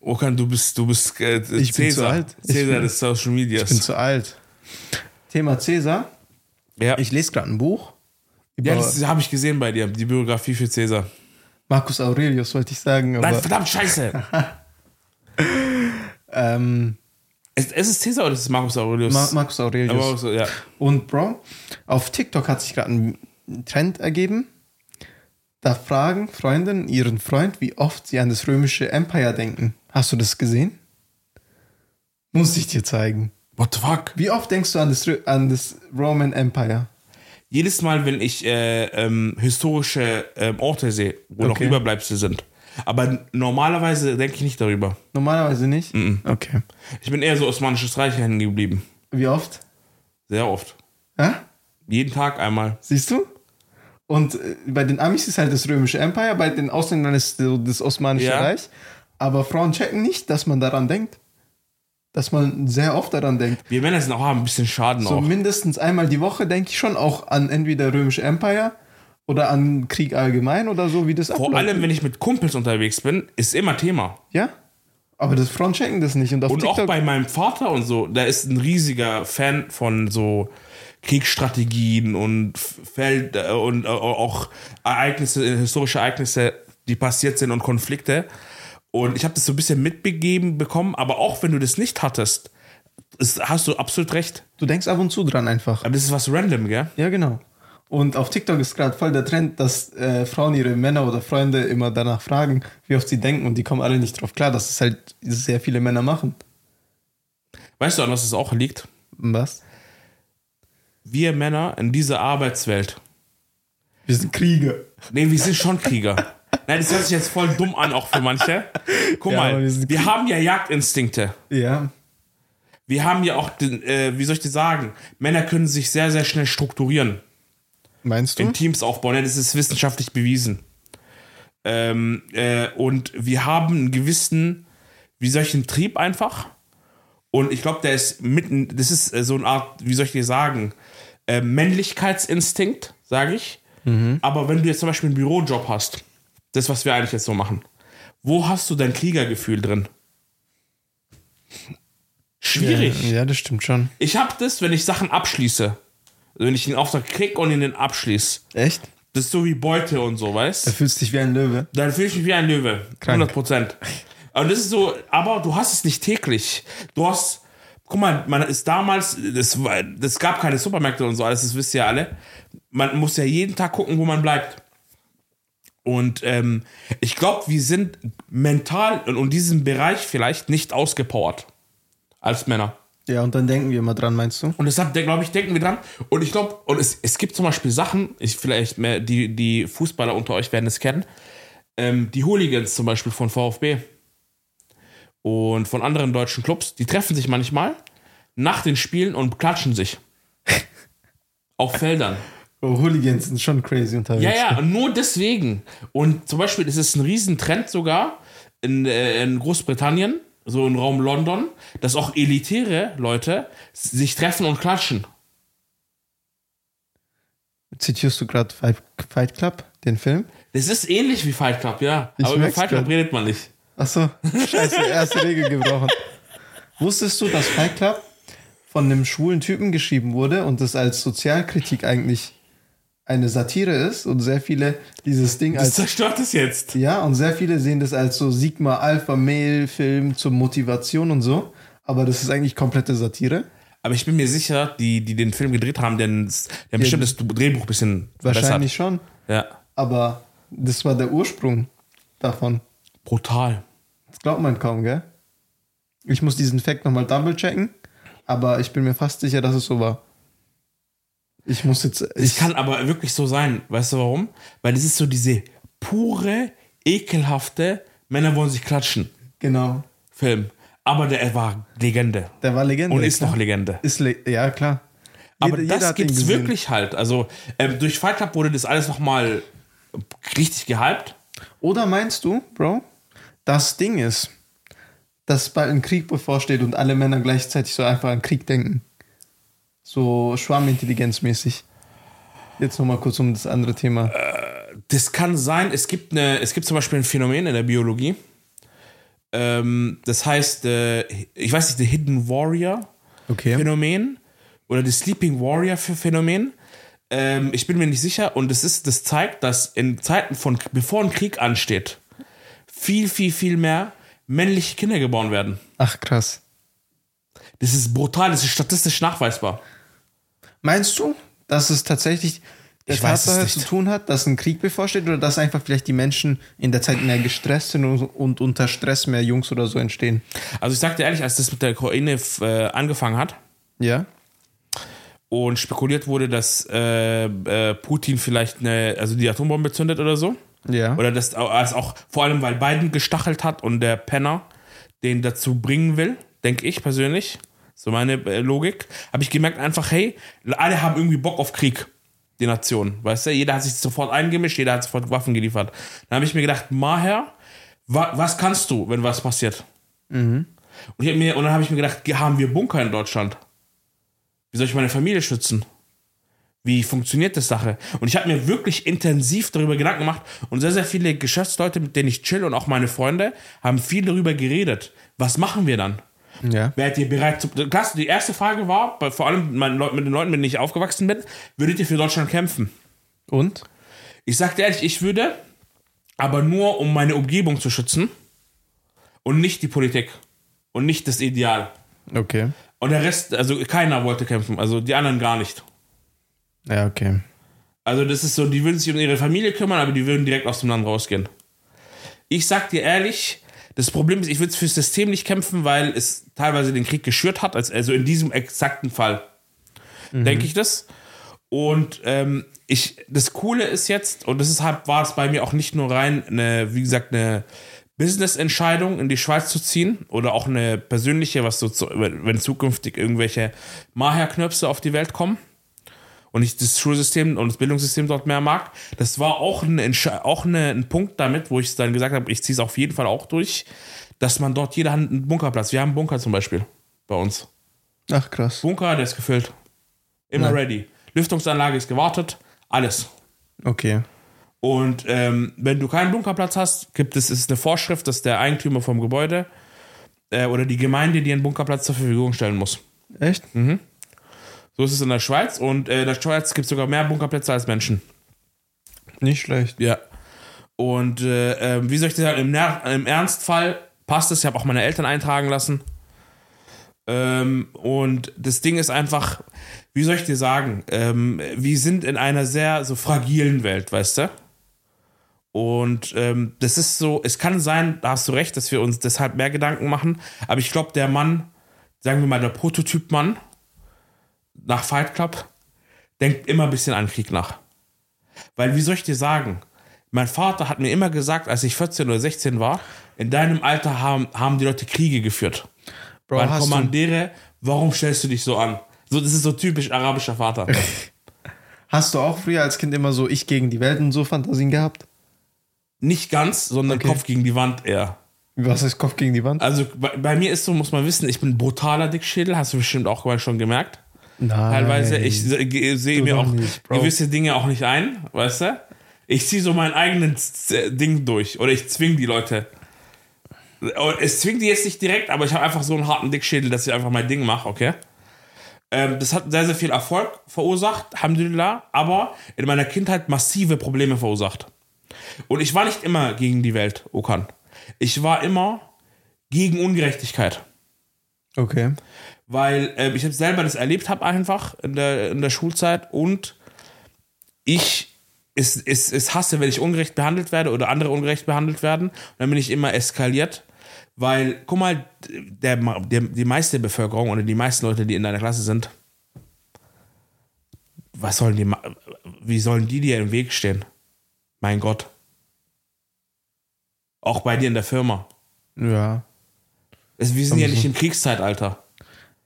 Okan, du bist, du bist äh, Ich bin zu Cäsar. alt. Cäsar bin- des Social Medias. Ich bin zu alt. Thema Cäsar. ja, Ich lese gerade ein Buch ja, das habe ich gesehen bei dir, die Biografie für Cäsar. Marcus Aurelius, wollte ich sagen. Nein, verdammt, scheiße. [laughs] ähm, Es, es ist Caesar oder ist es Marcus Aurelius? Ma Marcus Aurelius. So, ja. Und Bro, auf TikTok hat sich gerade ein Trend ergeben. Da fragen Freundinnen ihren Freund, wie oft sie an das römische Empire denken. Hast du das gesehen? Muss ich dir zeigen. What the fuck? Wie oft denkst du an das, an das Roman Empire? Jedes Mal, wenn ich äh, ähm, historische ähm, Orte sehe, wo noch Okay. Überbleibsel sind. Aber normalerweise denke ich nicht darüber. Normalerweise nicht? Okay. Ich bin eher so Osmanisches Reich hängen geblieben. Wie oft? Sehr oft. Ja? Jeden Tag einmal. Siehst du? Und äh, bei den Amis ist halt das römische Empire, bei den Ausländern ist das Osmanische Ja. Reich. Aber Frauen checken nicht, dass man daran denkt. Dass man sehr oft daran denkt. Wir Männer sind auch ein bisschen Schaden So auch. mindestens einmal die Woche denke ich schon auch an entweder römische Empire oder an Krieg allgemein oder so, wie das Vor abläuft. allem, wenn ich mit Kumpels unterwegs bin, ist immer Thema. Ja? Aber das Frauen checken das nicht. Und auf Und auch bei meinem Vater und so, der ist ein riesiger Fan von so Kriegsstrategien und Feld äh, und äh, auch Ereignisse, historische Ereignisse, die passiert sind und Konflikte. Und ich habe das so ein bisschen mitbegeben bekommen, aber auch wenn du das nicht hattest, ist, hast du absolut recht. du denkst ab und zu dran einfach. Aber das ist was random, gell? Ja, genau. Und auf TikTok ist gerade voll der Trend, dass äh, Frauen ihre Männer oder Freunde immer danach fragen, wie oft sie denken und die kommen alle nicht drauf klar, dass es halt sehr viele Männer machen. Weißt du, an was es auch liegt? Was? Wir Männer in dieser Arbeitswelt, Wir sind Krieger. Nee, wir sind schon Krieger. Nein, das hört sich jetzt voll dumm an, auch für manche. Guck Ja, mal, wir wir, haben ja Jagdinstinkte. Ja. Wir haben ja auch, den, äh, wie soll ich dir sagen, Männer können sich sehr, sehr schnell strukturieren, Meinst du? in Teams aufbauen. Ja, das ist wissenschaftlich bewiesen. Ähm, äh, und wir haben einen gewissen, wie soll ich einen Trieb einfach? Und ich glaube, der ist mitten, das ist äh, so eine Art, wie soll ich dir sagen, äh, Männlichkeitsinstinkt, sage ich. Aber wenn du jetzt zum Beispiel einen Bürojob hast, das, was wir eigentlich jetzt so machen, wo hast du dein Kriegergefühl drin? Schwierig. Ja, ja, das stimmt schon. Ich habe das, wenn ich Sachen abschließe. Also wenn ich den Auftrag krieg und ihn den abschließe. Echt? Das ist so wie Beute und so, Da weißt fühlst du dich wie ein Löwe. Dann fühle ich mich wie ein Löwe. Krank. 100 Prozent. Und das ist so, aber du hast es nicht täglich. Du hast, guck mal, man ist damals, das, das gab keine Supermärkte und so alles, das wisst ihr ja alle. Man muss ja jeden Tag gucken, wo man bleibt. Und ähm, ich glaube, wir sind mental in, in diesem Bereich vielleicht nicht ausgepowert als Männer. Ja, und dann denken wir immer dran, meinst du? Und deshalb, glaube ich, denken wir dran. Und ich glaube, und es, es gibt zum Beispiel Sachen, ich vielleicht mehr, die, die Fußballer unter euch werden es kennen, ähm, die Hooligans zum Beispiel von VfB und von anderen deutschen Clubs, die treffen sich manchmal nach den Spielen und klatschen sich. [laughs] Auf Feldern. Oh, Hooligans sind schon crazy unterwegs. Ja, ja, nur deswegen. Und zum Beispiel ist es ein Riesentrend sogar in, äh, in Großbritannien, so im Raum London, dass auch elitäre Leute sich treffen und klatschen. Zitierst du gerade Fight, Fight Club, den Film? Das ist ähnlich wie Fight Club, ja. Ich Aber über Fight Club grad. redet man nicht. Achso, scheiße, [laughs] erste Regel gebrochen. Wusstest du, dass Fight Club von einem schwulen Typen geschrieben wurde und das als Sozialkritik eigentlich eine Satire ist und sehr viele dieses Ding Das als zerstört es jetzt. ja und sehr viele sehen das als so Sigma Alpha Male Film zur Motivation und so, aber das ist eigentlich komplette Satire. Aber ich bin mir sicher, die, die den Film gedreht haben, denn die haben bestimmt das Drehbuch ein bisschen Wahrscheinlich schon, Ja. aber das war der Ursprung davon. Brutal. Das glaubt man kaum, gell? Ich muss diesen Fact nochmal double checken, aber ich bin mir fast sicher, dass es so war. Ich muss jetzt. Es Ich, kann aber wirklich so sein. Weißt du warum? Weil es ist so diese pure, ekelhafte Männer wollen sich klatschen genau. Film. Aber der war Legende. Der war Legende. Und ist klar. noch Legende. Ist le ja, klar. Aber Jeder- das gibt's gesehen. wirklich halt. Also ähm, durch Fight Club wurde das alles nochmal richtig gehypt. Oder meinst du, Bro, das Ding ist, dass bald ein Krieg bevorsteht und alle Männer gleichzeitig so einfach an Krieg denken? So schwarmintelligenzmäßig. Jetzt nochmal kurz um das andere Thema. Das kann sein, es gibt, eine, es gibt zum Beispiel ein Phänomen in der Biologie. Ähm, das heißt, äh, ich weiß nicht, the Hidden Warrior Okay. Phänomen oder das Sleeping Warrior Phänomen. Ähm, ich bin mir nicht sicher und das ist, das zeigt, dass in Zeiten von, bevor ein Krieg ansteht, viel, viel, viel mehr männliche Kinder geboren werden. Ach, krass. Das ist brutal, das ist statistisch nachweisbar. Meinst du, dass es tatsächlich der Ich Tatsache zu tun hat, dass ein Krieg bevorsteht oder dass einfach vielleicht die Menschen in der Zeit mehr gestresst sind und, und unter Stress mehr Jungs oder so entstehen? Also ich sag dir ehrlich, als das mit der Ukraine äh, angefangen hat Ja. und spekuliert wurde, dass äh, äh, Putin vielleicht eine, also die Atombombe zündet oder so, Ja. oder dass als auch vor allem, weil Biden gestachelt hat und der Penner den dazu bringen will, denke ich persönlich, so meine äh, Logik, habe ich gemerkt einfach, hey, alle haben irgendwie Bock auf Krieg, die Nation, weißt du, jeder hat sich sofort eingemischt, jeder hat sofort Waffen geliefert. Dann habe ich mir gedacht, Maher, wa was kannst du, wenn was passiert? Und, ich mir, und dann habe ich mir gedacht, haben wir Bunker in Deutschland? Wie soll ich meine Familie schützen? Wie funktioniert das Sache? Und ich habe mir wirklich intensiv darüber Gedanken gemacht und sehr, sehr viele Geschäftsleute, mit denen ich chill und auch meine Freunde, haben viel darüber geredet. Was machen wir dann? Ja. Wärt ihr bereit zu. Klasse, die erste Frage war, vor allem mit den Leuten, mit denen ich aufgewachsen bin, würdet ihr für Deutschland kämpfen? Und? Ich sagte ehrlich, ich würde, aber nur um meine Umgebung zu schützen und nicht die Politik und nicht das Ideal. Okay. Und der Rest, also keiner wollte kämpfen, also die anderen gar nicht. Ja, okay. Also das ist so, die würden sich um ihre Familie kümmern, aber die würden direkt aus dem Land rausgehen. Ich sag dir ehrlich, das Problem ist, ich würde fürs System nicht kämpfen, weil es teilweise den Krieg geschürt hat, als- also in diesem exakten Fall. Denke ich das. Und ähm, ich, das Coole ist jetzt, und deshalb war es bei mir auch nicht nur rein eine, wie gesagt, eine Business-Entscheidung, in die Schweiz zu ziehen oder auch eine persönliche, was so, zu, wenn zukünftig irgendwelche Maher-Knöpse auf die Welt kommen und ich das Schulsystem und das Bildungssystem dort mehr mag. Das war auch, ein, auch eine, ein Punkt damit, wo ich dann gesagt habe, ich ziehe es auf jeden Fall auch durch, dass man dort jeder hat einen Bunkerplatz. Wir haben einen Bunker zum Beispiel bei uns. Ach, krass. Bunker, der ist gefüllt. Immer Ja. ready. Lüftungsanlage ist gewartet. Alles. Okay. Und ähm, wenn du keinen Bunkerplatz hast, gibt es ist eine Vorschrift, dass der Eigentümer vom Gebäude äh, oder die Gemeinde dir einen Bunkerplatz zur Verfügung stellen muss. Echt? So ist es in der Schweiz und äh, in der Schweiz gibt es sogar mehr Bunkerplätze als Menschen. Nicht schlecht. Ja. Und äh, ähm, wie soll ich das sagen, im, Ner im Ernstfall passt es. Ich habe auch meine Eltern eintragen lassen. Ähm, und das Ding ist einfach, wie soll ich dir sagen, ähm, wir sind in einer sehr so fragilen Welt, weißt du? Und ähm, das ist so, es kann sein, da hast du recht, dass wir uns deshalb mehr Gedanken machen. Aber ich glaube, der Mann, sagen wir mal, der Prototyp-Mann nach Fight Club, denkt immer ein bisschen an Krieg nach. Weil, wie soll ich dir sagen, mein Vater hat mir immer gesagt, als ich 14 oder 16 war, in deinem Alter haben, haben die Leute Kriege geführt. Bro, Mein Kommandere, warum stellst du dich so an? So, das ist so typisch arabischer Vater. [laughs] hast du auch früher als Kind immer so ich gegen die Welt und so Fantasien gehabt? Nicht ganz, sondern Okay. Kopf gegen die Wand eher. Was heißt Kopf gegen die Wand? Also bei, bei mir ist so, muss man wissen, ich bin brutaler Dickschädel, hast du bestimmt auch mal schon gemerkt. Nein. Teilweise, ich sehe mir auch nicht, gewisse Dinge auch nicht ein, weißt du? Ich ziehe so mein eigenes Ding durch oder ich zwing die Leute. Und Es zwingt die jetzt nicht direkt, aber ich habe einfach so einen harten Dickschädel, dass ich einfach mein Ding mache, okay? Ähm, das hat sehr, sehr viel Erfolg verursacht, Alhamdulillah, aber in meiner Kindheit massive Probleme verursacht. Und ich war nicht immer gegen die Welt, Okan. Ich war immer gegen Ungerechtigkeit Okay. Weil ähm, ich selber das erlebt habe einfach in der, in der Schulzeit und ich es, es, es hasse, wenn ich ungerecht behandelt werde oder andere ungerecht behandelt werden. Und dann bin ich immer eskaliert, weil, guck mal, der, der, die meiste Bevölkerung oder die meisten Leute, die in deiner Klasse sind, was sollen die, wie sollen die dir im Weg stehen? Mein Gott. Auch bei dir in der Firma. Ja. Es, wir sind ja nicht im Kriegszeitalter.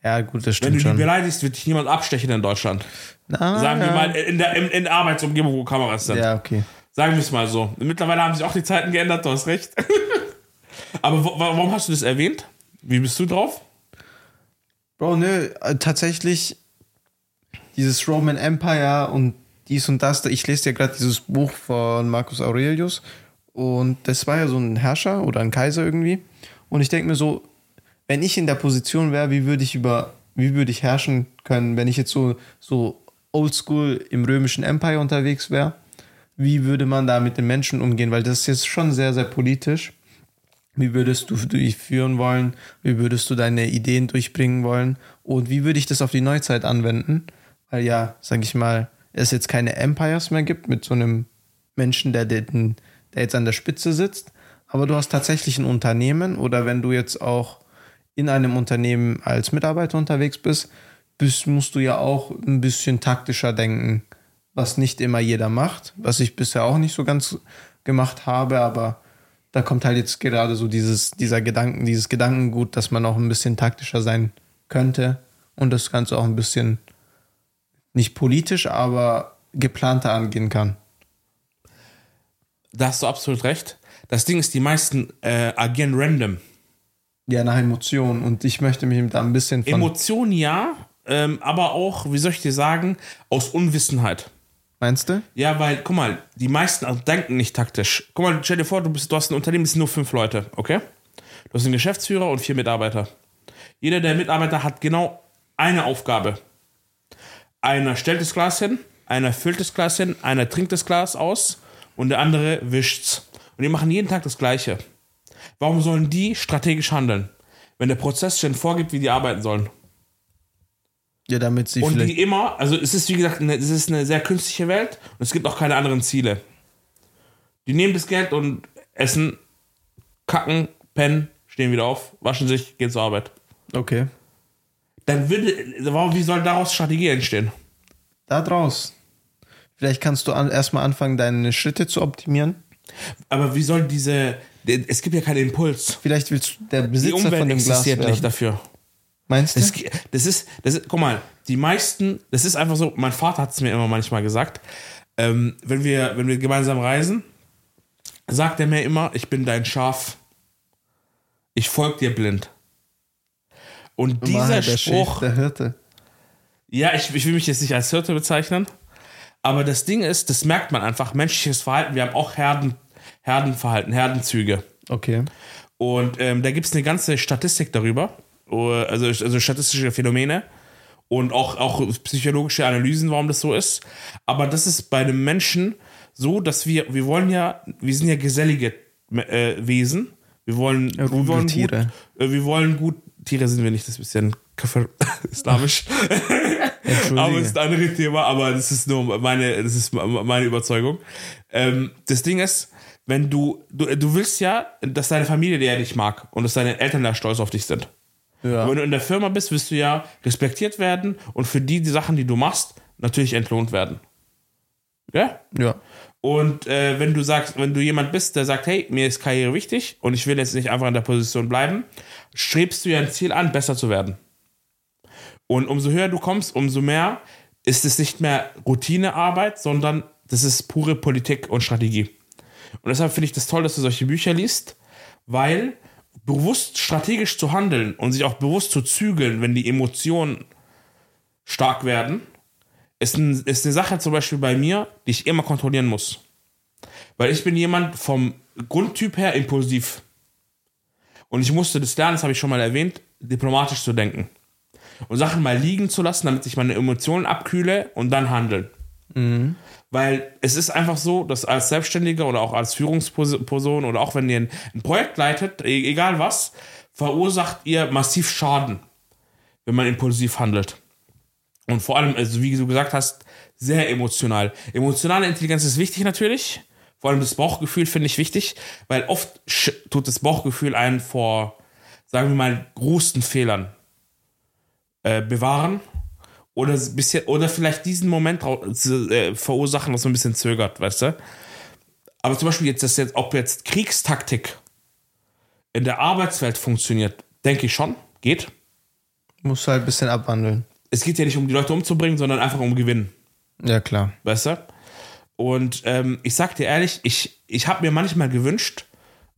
Ja, gut, das Wenn stimmt du die schon. beleidigst, wird dich niemand abstechen in Deutschland. Na, Sagen wir ja. mal, in der, in, in der Arbeitsumgebung, wo Kameras sind. Ja, okay. Sagen wir es mal so. Mittlerweile haben sich auch die Zeiten geändert, du hast recht. [laughs] Aber wo, warum hast du das erwähnt? Wie bist du drauf? Bro, nö, äh, tatsächlich dieses Roman Empire und dies und das, ich lese ja gerade dieses Buch von Marcus Aurelius und das war ja so ein Herrscher oder ein Kaiser irgendwie und ich denke mir so, wenn ich in der Position wäre, wie würde ich über, wie würde ich herrschen können, wenn ich jetzt so, so oldschool im römischen Empire unterwegs wäre, wie würde man da mit den Menschen umgehen, weil das ist jetzt schon sehr, sehr politisch. Wie würdest du dich führen wollen? Wie würdest du deine Ideen durchbringen wollen? Und wie würde ich das auf die Neuzeit anwenden? Weil ja, sag ich mal, es jetzt keine Empires mehr gibt mit so einem Menschen, der, den, der jetzt an der Spitze sitzt, aber du hast tatsächlich ein Unternehmen oder wenn du jetzt auch in einem Unternehmen als Mitarbeiter unterwegs bist, bist musst du ja auch ein bisschen taktischer denken, was nicht immer jeder macht, was ich bisher auch nicht so ganz gemacht habe, aber da kommt halt jetzt gerade so dieses, dieser Gedanken, dieses Gedankengut, dass man auch ein bisschen taktischer sein könnte und das Ganze auch ein bisschen nicht politisch, aber geplanter angehen kann. Da hast du absolut recht. Das Ding ist, die meisten äh, agieren random. Ja, nach Emotionen. Und ich möchte mich da ein bisschen von. Emotionen ja, ähm, aber auch, wie soll ich dir sagen, aus Unwissenheit. Meinst du? Ja, weil, guck mal, die meisten denken nicht taktisch. Guck mal, stell dir vor, du, bist, du hast ein Unternehmen, es sind nur fünf Leute, okay? Du hast einen Geschäftsführer und vier Mitarbeiter. Jeder der Mitarbeiter hat genau eine Aufgabe. Einer stellt das Glas hin, einer füllt das Glas hin, einer trinkt das Glas aus und der andere wischt's. Und die machen jeden Tag das Gleiche. Warum sollen die strategisch handeln, wenn der Prozess schon vorgibt, wie die arbeiten sollen? Ja, damit sie Und die immer, also es ist wie gesagt, eine, es ist eine sehr künstliche Welt und es gibt auch keine anderen Ziele. Die nehmen das Geld und essen, kacken, pennen, stehen wieder auf, waschen sich, gehen zur Arbeit. Okay. Dann würde, wie soll daraus Strategie entstehen? Da draus. Vielleicht kannst du an, erstmal anfangen, deine Schritte zu optimieren. Aber wie soll diese, es gibt ja keinen Impuls. Vielleicht willst du der Besitzer Die Umwelt von dem Glas werden. nicht dafür. Meinst du? Das, das, ist, das ist, guck mal, die meisten, das ist einfach so, mein Vater hat es mir immer manchmal gesagt, ähm, wenn, wir, wenn wir gemeinsam reisen, sagt er mir immer, ich bin dein Schaf, ich folge dir blind. Und dieser Mann, der Spruch, Chef, der Hirte. ja, ich, ich will mich jetzt nicht als Hirte bezeichnen, aber das Ding ist, das merkt man einfach, menschliches Verhalten, wir haben auch Herden, Herdenverhalten, Herdenzüge. Okay. Und ähm, da gibt es eine ganze Statistik darüber, also, also statistische Phänomene und auch, auch psychologische Analysen, warum das so ist. Aber das ist bei einem Menschen so, dass wir, wir wollen ja, wir sind ja gesellige äh, Wesen. Wir wollen, wir wollen Tiere. Gut, äh, wir wollen gut, Tiere sind wir nicht, das ist ein bisschen Kafir [laughs] islamisch. aber es ist ein anderes Thema, aber das ist nur meine, das ist meine Überzeugung. Ähm, das Ding ist, wenn du, du, du willst ja, dass deine Familie dir dich mag und dass deine Eltern da stolz auf dich sind. Ja. Wenn du in der Firma bist, wirst du ja respektiert werden und für die, die Sachen, die du machst, natürlich entlohnt werden. Ja? Ja. Und äh, wenn du sagst, wenn du jemand bist, der sagt, hey, mir ist Karriere wichtig und ich will jetzt nicht einfach in der Position bleiben, strebst du ja ein Ziel an, besser zu werden. Und umso höher du kommst, umso mehr ist es nicht mehr Routinearbeit, sondern das ist pure Politik und Strategie. Und deshalb finde ich das toll, dass du solche Bücher liest, weil bewusst strategisch zu handeln und sich auch bewusst zu zügeln, wenn die Emotionen stark werden, ist, ein, ist eine Sache zum Beispiel bei mir, die ich immer kontrollieren muss. Weil ich bin jemand vom Grundtyp her impulsiv. Und ich musste das lernen, das habe ich schon mal erwähnt, diplomatisch zu denken. Und Sachen mal liegen zu lassen, damit ich meine Emotionen abkühle und dann handeln. Mhm. Weil es ist einfach so, dass als Selbstständiger oder auch als Führungsperson oder auch wenn ihr ein, ein Projekt leitet, e- egal was, verursacht ihr massiv Schaden, wenn man impulsiv handelt. Und vor allem, also wie du gesagt hast, sehr emotional. Emotionale Intelligenz ist wichtig natürlich. Vor allem das Bauchgefühl finde ich wichtig, weil oft tut das Bauchgefühl einen vor, sagen wir mal, großen Fehlern äh, bewahren oder bisschen oder vielleicht diesen Moment äh, verursachen, was so ein bisschen zögert, weißt du? Aber zum Beispiel jetzt, dass jetzt, ob jetzt Kriegstaktik in der Arbeitswelt funktioniert, denke ich schon, geht. Muss halt ein bisschen abwandeln. Es geht ja nicht um die Leute umzubringen, sondern einfach um Gewinnen. Ja, klar. Weißt du? Und ähm, ich sag dir ehrlich, ich, ich habe mir manchmal gewünscht,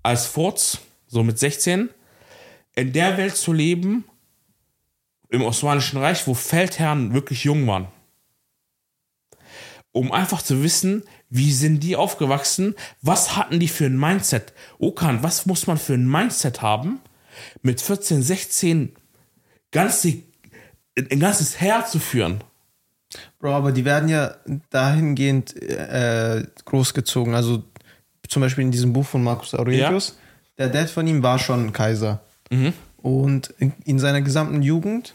als Furz, so mit 16, in der Welt zu leben, im Osmanischen Reich, wo Feldherren wirklich jung waren. Um einfach zu wissen, wie sind die aufgewachsen, was hatten die für ein Mindset. Okan, was muss man für ein Mindset haben, mit 14, 16 ganze, ein ganzes Heer zu führen? Bro, aber die werden ja dahingehend äh, großgezogen. Also zum Beispiel in diesem Buch von Marcus Aurelius, Der Dad von ihm war schon Kaiser. Und in, in seiner gesamten Jugend,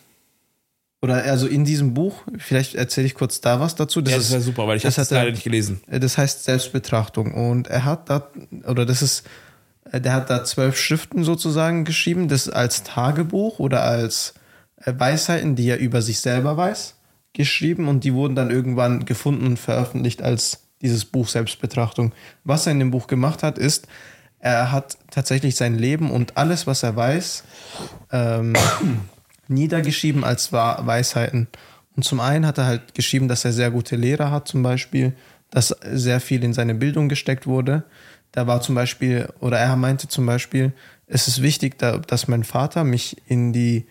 oder also in diesem Buch, vielleicht erzähle ich kurz da was dazu. Ja, das ist- wäre super, weil ich das habe das er- leider nicht gelesen. Äh, Das heißt Selbstbetrachtung. Und er hat da, oder das ist, äh, der hat da zwölf Schriften sozusagen geschrieben, das als Tagebuch oder als Weisheiten, die er über sich selber weiß, geschrieben und die wurden dann irgendwann gefunden und veröffentlicht als dieses Buch Selbstbetrachtung. Was er in dem Buch gemacht hat, ist, er hat tatsächlich sein Leben und alles, was er weiß, ähm, [coughs] niedergeschrieben als Weisheiten. Und zum einen hat er halt geschrieben, dass er sehr gute Lehrer hat, zum Beispiel, dass sehr viel in seine Bildung gesteckt wurde. Da war zum Beispiel, oder er meinte zum Beispiel, es ist wichtig, da, dass mein Vater mich in die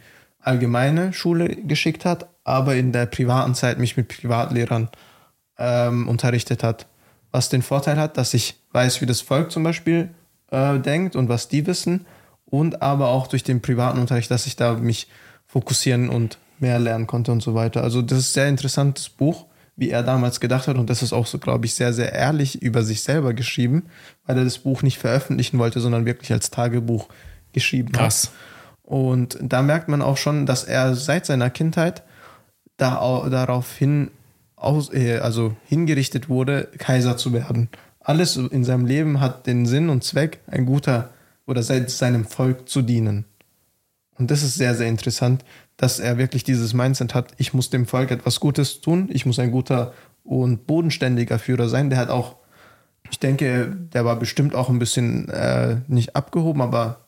allgemeine Schule geschickt hat, aber in der privaten Zeit mich mit Privatlehrern ähm, unterrichtet hat. Was den Vorteil hat, dass ich weiß, wie das Volk zum Beispiel äh, denkt und was die wissen. Und aber auch durch den privaten Unterricht, dass ich da mich fokussieren und mehr lernen konnte und so weiter. Also das ist ein sehr interessantes Buch, wie er damals gedacht hat. Und das ist auch so, glaube ich, sehr, sehr ehrlich über sich selber geschrieben, weil er das Buch nicht veröffentlichen wollte, sondern wirklich als Tagebuch geschrieben Krass. hat. Und da merkt man auch schon, dass er seit seiner Kindheit da, au- daraufhin aus, äh, also hingerichtet wurde, Kaiser zu werden. Alles in seinem Leben hat den Sinn und Zweck, ein guter oder se- seinem Volk zu dienen. Und das ist sehr, sehr interessant, dass er wirklich dieses Mindset hat, ich muss dem Volk etwas Gutes tun, ich muss ein guter und bodenständiger Führer sein. Der hat auch, ich denke, der war bestimmt auch ein bisschen äh, nicht abgehoben, aber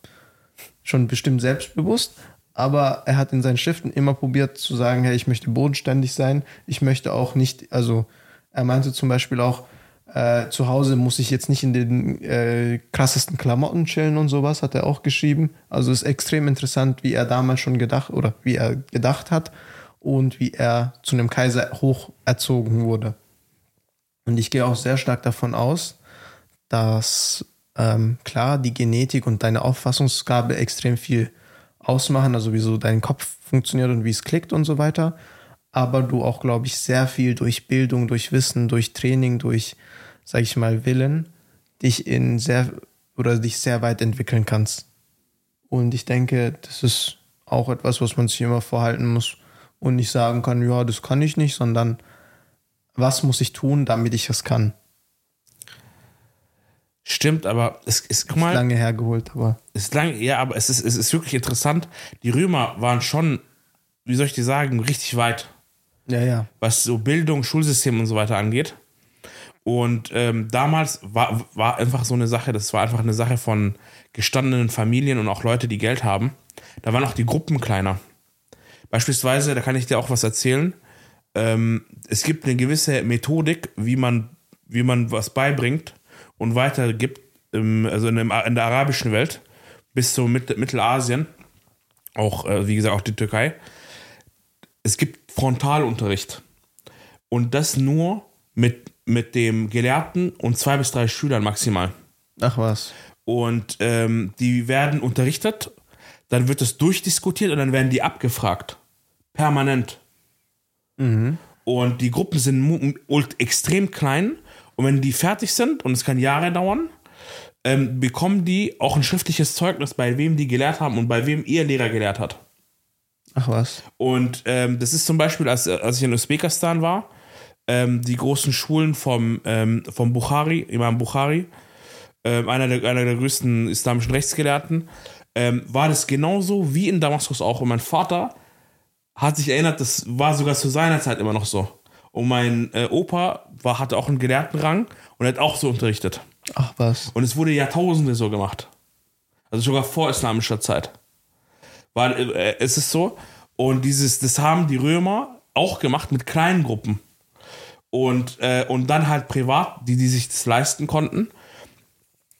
schon bestimmt selbstbewusst. Aber er hat in seinen Schriften immer probiert zu sagen, hey, ich möchte bodenständig sein. Ich möchte auch nicht, also er meinte zum Beispiel auch, äh, zu Hause muss ich jetzt nicht in den äh, krassesten Klamotten chillen und sowas, hat er auch geschrieben. Also ist extrem interessant, wie er damals schon gedacht oder wie er gedacht hat und wie er zu einem Kaiser hoch erzogen wurde. Und ich gehe auch sehr stark davon aus, dass ähm, klar die Genetik und deine Auffassungsgabe extrem viel ausmachen, also wie so dein Kopf funktioniert und wie es klickt und so weiter. Aber du auch, glaube ich, sehr viel durch Bildung, durch Wissen, durch Training, durch, sag ich mal, Willen, dich in sehr oder dich sehr weit entwickeln kannst. Und ich denke, das ist auch etwas, was man sich immer vorhalten muss und nicht sagen kann, ja, das kann ich nicht, sondern was muss ich tun, damit ich es kann? Stimmt, aber es ist, guck mal, Lange hergeholt, aber ist lang, ja, aber es ist, es ist wirklich interessant. Die Römer waren schon, wie soll ich dir sagen, richtig weit, ja, ja. was so Bildung, Schulsystem und so weiter angeht. Und ähm, damals war, war einfach so eine Sache, das war einfach eine Sache von gestandenen Familien und auch Leute, die Geld haben. Da waren auch die Gruppen kleiner. Beispielsweise, da kann ich dir auch was erzählen. Ähm, es gibt eine gewisse Methodik, wie man, wie man was beibringt und weitergibt, ähm, also in, der arabischen Welt bis zu Mit Mittelasien, auch, äh, wie gesagt, auch die Türkei. Es gibt Frontalunterricht. Und das nur mit, mit dem Gelehrten und zwei bis drei Schülern maximal. Ach was. Und ähm, die werden unterrichtet, dann wird es durchdiskutiert und dann werden die abgefragt. Permanent. Und die Gruppen sind extrem klein. Und wenn die fertig sind, und es kann Jahre dauern, ähm, bekommen die auch ein schriftliches Zeugnis, bei wem die gelehrt haben und bei wem ihr Lehrer gelehrt hat. Ach was. Und ähm, das ist zum Beispiel, als, als ich in Usbekistan war, ähm, die großen Schulen vom, ähm, vom Bukhari, Imam Bukhari, ähm, einer, der, einer der größten islamischen Rechtsgelehrten, ähm, war das genauso wie in Damaskus auch. Und mein Vater hat sich erinnert, das war sogar zu seiner Zeit immer noch so. Und mein äh, Opa war, hatte auch einen Gelehrtenrang und hat auch so unterrichtet. Ach was. Und es wurde Jahrtausende so gemacht. Also sogar vor islamischer Zeit. War, äh, es ist so. Und dieses, das haben die Römer auch gemacht mit kleinen Gruppen. Und, äh, und dann halt privat, die, die sich das leisten konnten.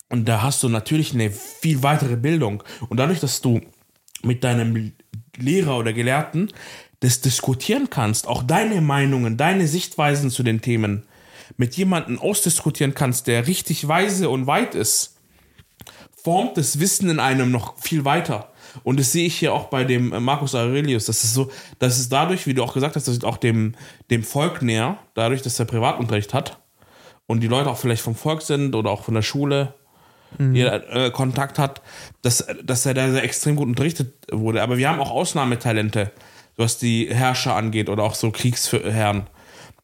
Und da hast du natürlich eine viel weitere Bildung. Und dadurch, dass du mit deinem Lehrer oder Gelehrten das diskutieren kannst, auch deine Meinungen, deine Sichtweisen zu den Themen mit jemandem ausdiskutieren kannst, der richtig weise und weit ist, formt das Wissen in einem noch viel weiter. Und das sehe ich hier auch bei dem äh, Marcus Aurelius. Das ist so, dass es dadurch, wie du auch gesagt hast, das ist auch dem, dem Volk näher, dadurch, dass er Privatunterricht hat und die Leute auch vielleicht vom Volk sind oder auch von der Schule. ihr äh, Kontakt hat, dass, dass er da sehr extrem gut unterrichtet wurde. Aber wir haben auch Ausnahmetalente, was die Herrscher angeht oder auch so Kriegsherren,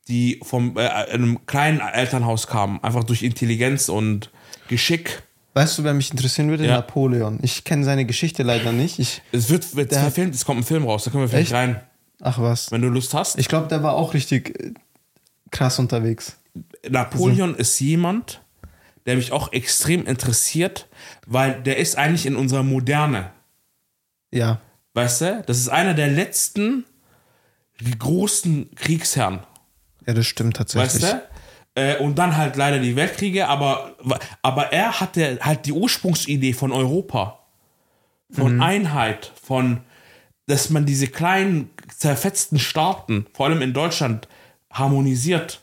die vom äh, einem kleinen Elternhaus kamen, einfach durch Intelligenz und Geschick. Weißt du, wer mich interessieren würde? Ja. Napoleon. Ich kenne seine Geschichte leider nicht. Ich, Es wird, wird Der verfilmt, es kommt ein Film raus, da können wir vielleicht Echt? rein, ach was. wenn du Lust hast. Ich glaube, der war auch richtig äh, krass unterwegs. Napoleon ist jemand, der mich auch extrem interessiert, weil der ist eigentlich in unserer Moderne. Ja. Weißt du? Das ist einer der letzten großen Kriegsherren. Ja, das stimmt tatsächlich. Weißt du? Äh, und dann halt leider die Weltkriege, aber, aber er hatte halt die Ursprungsidee von Europa. Von Einheit, von, dass man diese kleinen, zerfetzten Staaten, vor allem in Deutschland, harmonisiert.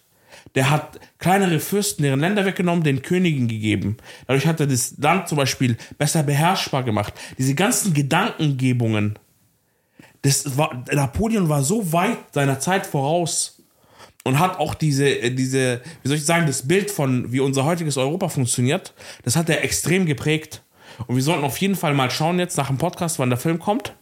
Der hat kleinere Fürsten deren Länder weggenommen, den Königen gegeben. Dadurch hat er das Land zum Beispiel besser beherrschbar gemacht. Diese ganzen Gedankengebungen, das war, Napoleon war so weit seiner Zeit voraus und hat auch diese, diese, wie soll ich sagen, das Bild von, wie unser heutiges Europa funktioniert, das hat er extrem geprägt. Und wir sollten auf jeden Fall mal schauen jetzt nach dem Podcast, wann der Film kommt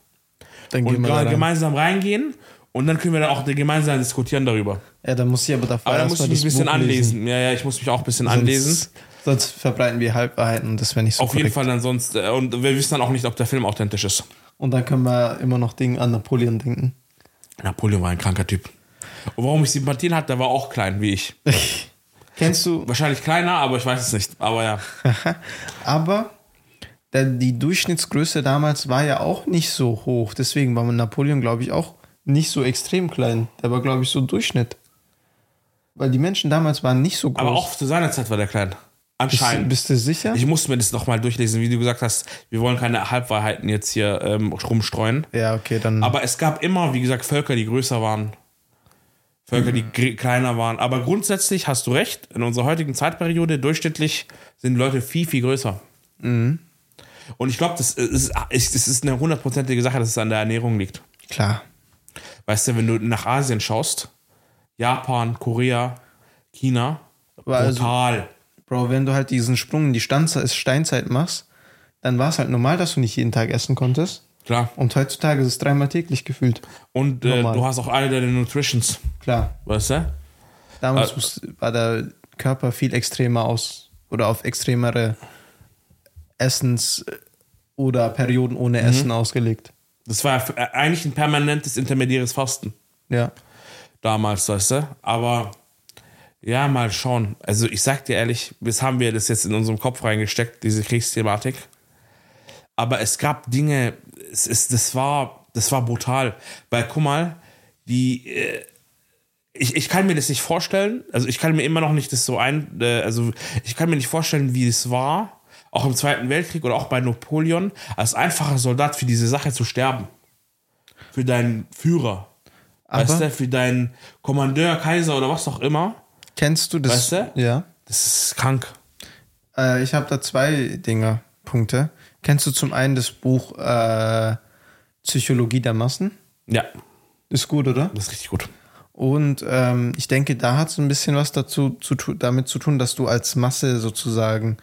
Dann und gehen wir gemeinsam reingehen und dann können wir da auch gemeinsam diskutieren darüber. Ja, da muss ich aber davor Aber da erst muss ich mich ein bisschen Buch anlesen. lesen. Ja, ja, ich muss mich auch ein bisschen Sonst, anlesen. Sonst verbreiten wir Halbwahrheiten und das wäre nicht so Auf jeden korrekt. Fall dann sonst, äh, und wir wissen dann auch nicht, ob der Film authentisch ist. Und dann können wir immer noch Dinge an Napoleon denken. Napoleon war ein kranker Typ. Und warum ich Sympathien hatte, der war auch klein wie ich. [laughs] Kennst du, Wahrscheinlich kleiner, aber ich weiß es nicht. Aber ja. [laughs] aber die Durchschnittsgröße damals war ja auch nicht so hoch. Deswegen war Napoleon, glaube ich, auch nicht so extrem klein. Der war, glaube ich, so Durchschnitt. Weil die Menschen damals waren nicht so groß. Aber auch zu seiner Zeit war der klein. bist, Anscheinend. bist du sicher? Ich musste mir das nochmal durchlesen, wie du gesagt hast. Wir wollen keine Halbwahrheiten jetzt hier ähm, rumstreuen. ja, okay, dann. Aber es gab immer, wie gesagt, Völker, die größer waren. Völker, die gr- kleiner waren. Aber grundsätzlich hast du recht, in unserer heutigen Zeitperiode durchschnittlich sind Leute viel, viel größer. Mhm. Und ich glaube, das ist, ist, das ist eine hundertprozentige Sache, dass es an der Ernährung liegt. Klar. Weißt du, wenn du nach Asien schaust, Japan, Korea, China, also- brutal. Bro, wenn du halt diesen Sprung in die Steinzeit machst, dann war es halt normal, dass du nicht jeden Tag essen konntest. Klar. Und heutzutage ist es dreimal täglich gefühlt. Und äh, du hast auch alle deine Nutritions, Klar. weißt du? Damals Äh, war der Körper viel extremer aus oder auf extremere Essens- oder Perioden ohne Mhm. Essen ausgelegt. Das war äh, eigentlich ein permanentes intermediäres Fasten Ja. damals, weißt du? Aber ja, mal schauen. Also ich sag dir ehrlich, bis haben wir das jetzt in unserem Kopf reingesteckt, diese Kriegsthematik. Aber es gab Dinge, es ist, das war, das war brutal. Weil guck mal, die, äh, ich, ich kann mir das nicht vorstellen. Also ich kann mir immer noch nicht das so ein, äh, also ich kann mir nicht vorstellen, wie es war, auch im Zweiten Weltkrieg oder auch bei Napoleon, als einfacher Soldat für diese Sache zu sterben. Für deinen Führer. weißt Aber- du, für deinen Kommandeur, Kaiser oder was auch immer. Kennst du das? Weißt du? Ja. Das ist krank. Äh, ich habe da zwei Dinge, Punkte. Kennst du zum einen das Buch äh, Psychologie der Massen? Ja, Ist gut, oder? das ist richtig gut. Und ähm, ich denke, da hat es ein bisschen was dazu zu, damit zu tun, dass du als Masse sozusagen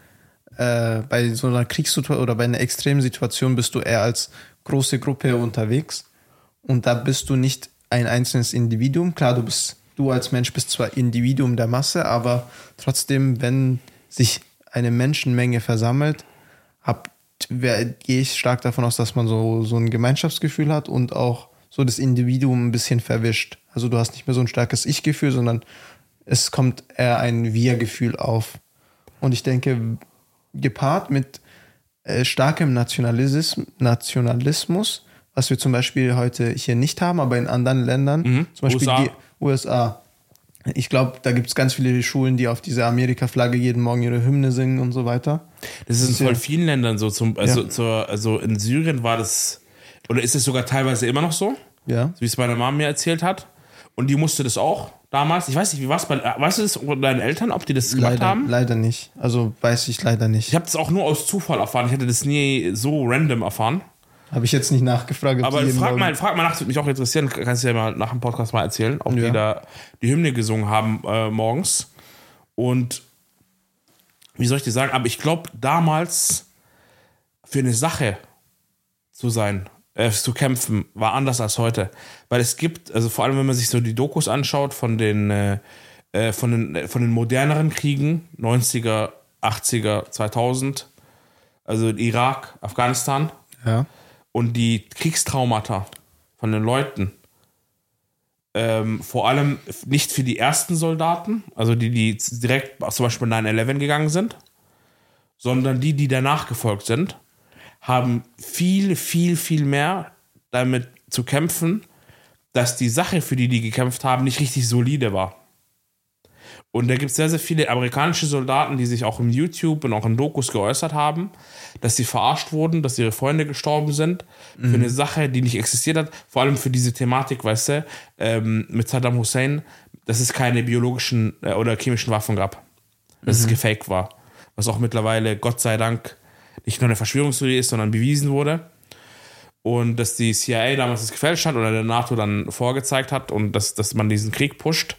äh, bei so einer Kriegssituation oder bei einer extremen Situation bist du eher als große Gruppe unterwegs. Und da bist du nicht ein einzelnes Individuum. Klar, du bist, du als Mensch bist zwar Individuum der Masse, aber trotzdem, wenn sich eine Menschenmenge versammelt, gehe ich stark davon aus, dass man so, so ein Gemeinschaftsgefühl hat und auch so das Individuum ein bisschen verwischt. Also du hast nicht mehr so ein starkes Ich-Gefühl, sondern es kommt eher ein Wir-Gefühl auf. Und ich denke, gepaart mit äh, starkem Nationalismus, Nationalismus, was wir zum Beispiel heute hier nicht haben, aber in anderen Ländern, zum Beispiel USA. die USA. Ich glaube, da gibt es ganz viele Schulen, die auf diese Amerika-Flagge jeden Morgen ihre Hymne singen und so weiter. Das ist in voll vielen Ländern so. Zum, also, Ja. zur, also in Syrien war das, oder ist es sogar teilweise immer noch so, Ja. so wie es meine Mama mir erzählt hat. Und die musste das auch damals. Ich weiß nicht, wie war es bei, weißt du das bei deinen Eltern, ob die das gemacht Leider, haben? leider nicht. Also weiß ich leider nicht. Ich habe das auch nur aus Zufall erfahren. Ich hätte das nie so random erfahren. Habe ich jetzt nicht nachgefragt. Aber die frag mal, frag mal nach, das würde mich auch interessieren. Kannst du ja mal nach dem Podcast mal erzählen, ob die Ja. da die Hymne gesungen haben äh, morgens. Und wie soll ich dir sagen, aber ich glaube, damals für eine Sache zu sein, äh, zu kämpfen, war anders als heute. Weil es gibt, also vor allem, wenn man sich so die Dokus anschaut von den, äh, äh von den, äh, von den moderneren Kriegen, 90er, 80er, 2000, also Irak, Afghanistan, Ja. und die Kriegstraumata von den Leuten, ähm, vor allem nicht für die ersten Soldaten, also die, die direkt zum Beispiel 9-11 gegangen sind, sondern die, die danach gefolgt sind, haben viel, viel, viel mehr damit zu kämpfen, dass die Sache, für die die gekämpft haben, nicht richtig solide war. Und da gibt es sehr, sehr viele amerikanische Soldaten, die sich auch im YouTube und auch in Dokus geäußert haben, dass sie verarscht wurden, dass ihre Freunde gestorben sind für eine Sache, die nicht existiert hat. Vor allem für diese Thematik, weißt du, ähm, mit Saddam Hussein, dass es keine biologischen äh, oder chemischen Waffen gab. Dass es gefaked war. Was auch mittlerweile, Gott sei Dank, nicht nur eine Verschwörungstheorie ist, sondern bewiesen wurde. Und dass die CIA damals das gefälscht hat oder der NATO dann vorgezeigt hat und dass, dass man diesen Krieg pusht.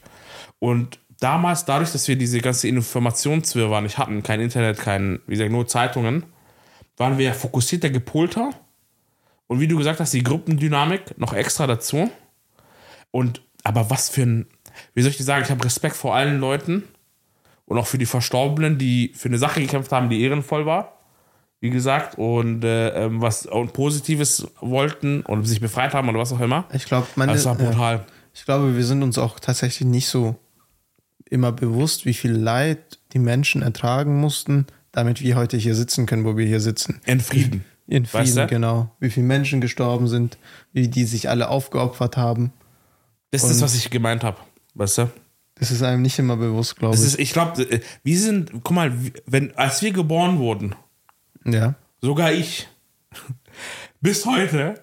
Und damals, dadurch, dass wir diese ganze Informationswirrwarr nicht hatten, kein Internet, kein, wie gesagt, nur Zeitungen, waren wir fokussierter, gepolter. Und wie du gesagt hast, die Gruppendynamik noch extra dazu. Und, aber was für ein, wie soll ich dir sagen, ich habe Respekt vor allen Leuten und auch für die Verstorbenen, die für eine Sache gekämpft haben, die ehrenvoll war. Wie gesagt, und äh, ähm, was und Positives wollten und sich befreit haben oder was auch immer. Ich glaube, meine. Das war ja. brutal. Ich glaube, wir sind uns auch tatsächlich nicht so immer bewusst, wie viel Leid die Menschen ertragen mussten, damit wir heute hier sitzen können, wo wir hier sitzen. In Frieden. In Frieden, Weißt du? genau. Wie viele Menschen gestorben sind, wie die sich alle aufgeopfert haben. Das ist das, Und- was ich gemeint habe. Weißt du? Das ist einem nicht immer bewusst, glaube ich. ist, ich glaube, wir sind, guck mal, wenn, als wir geboren wurden, ja. sogar ich, bis heute,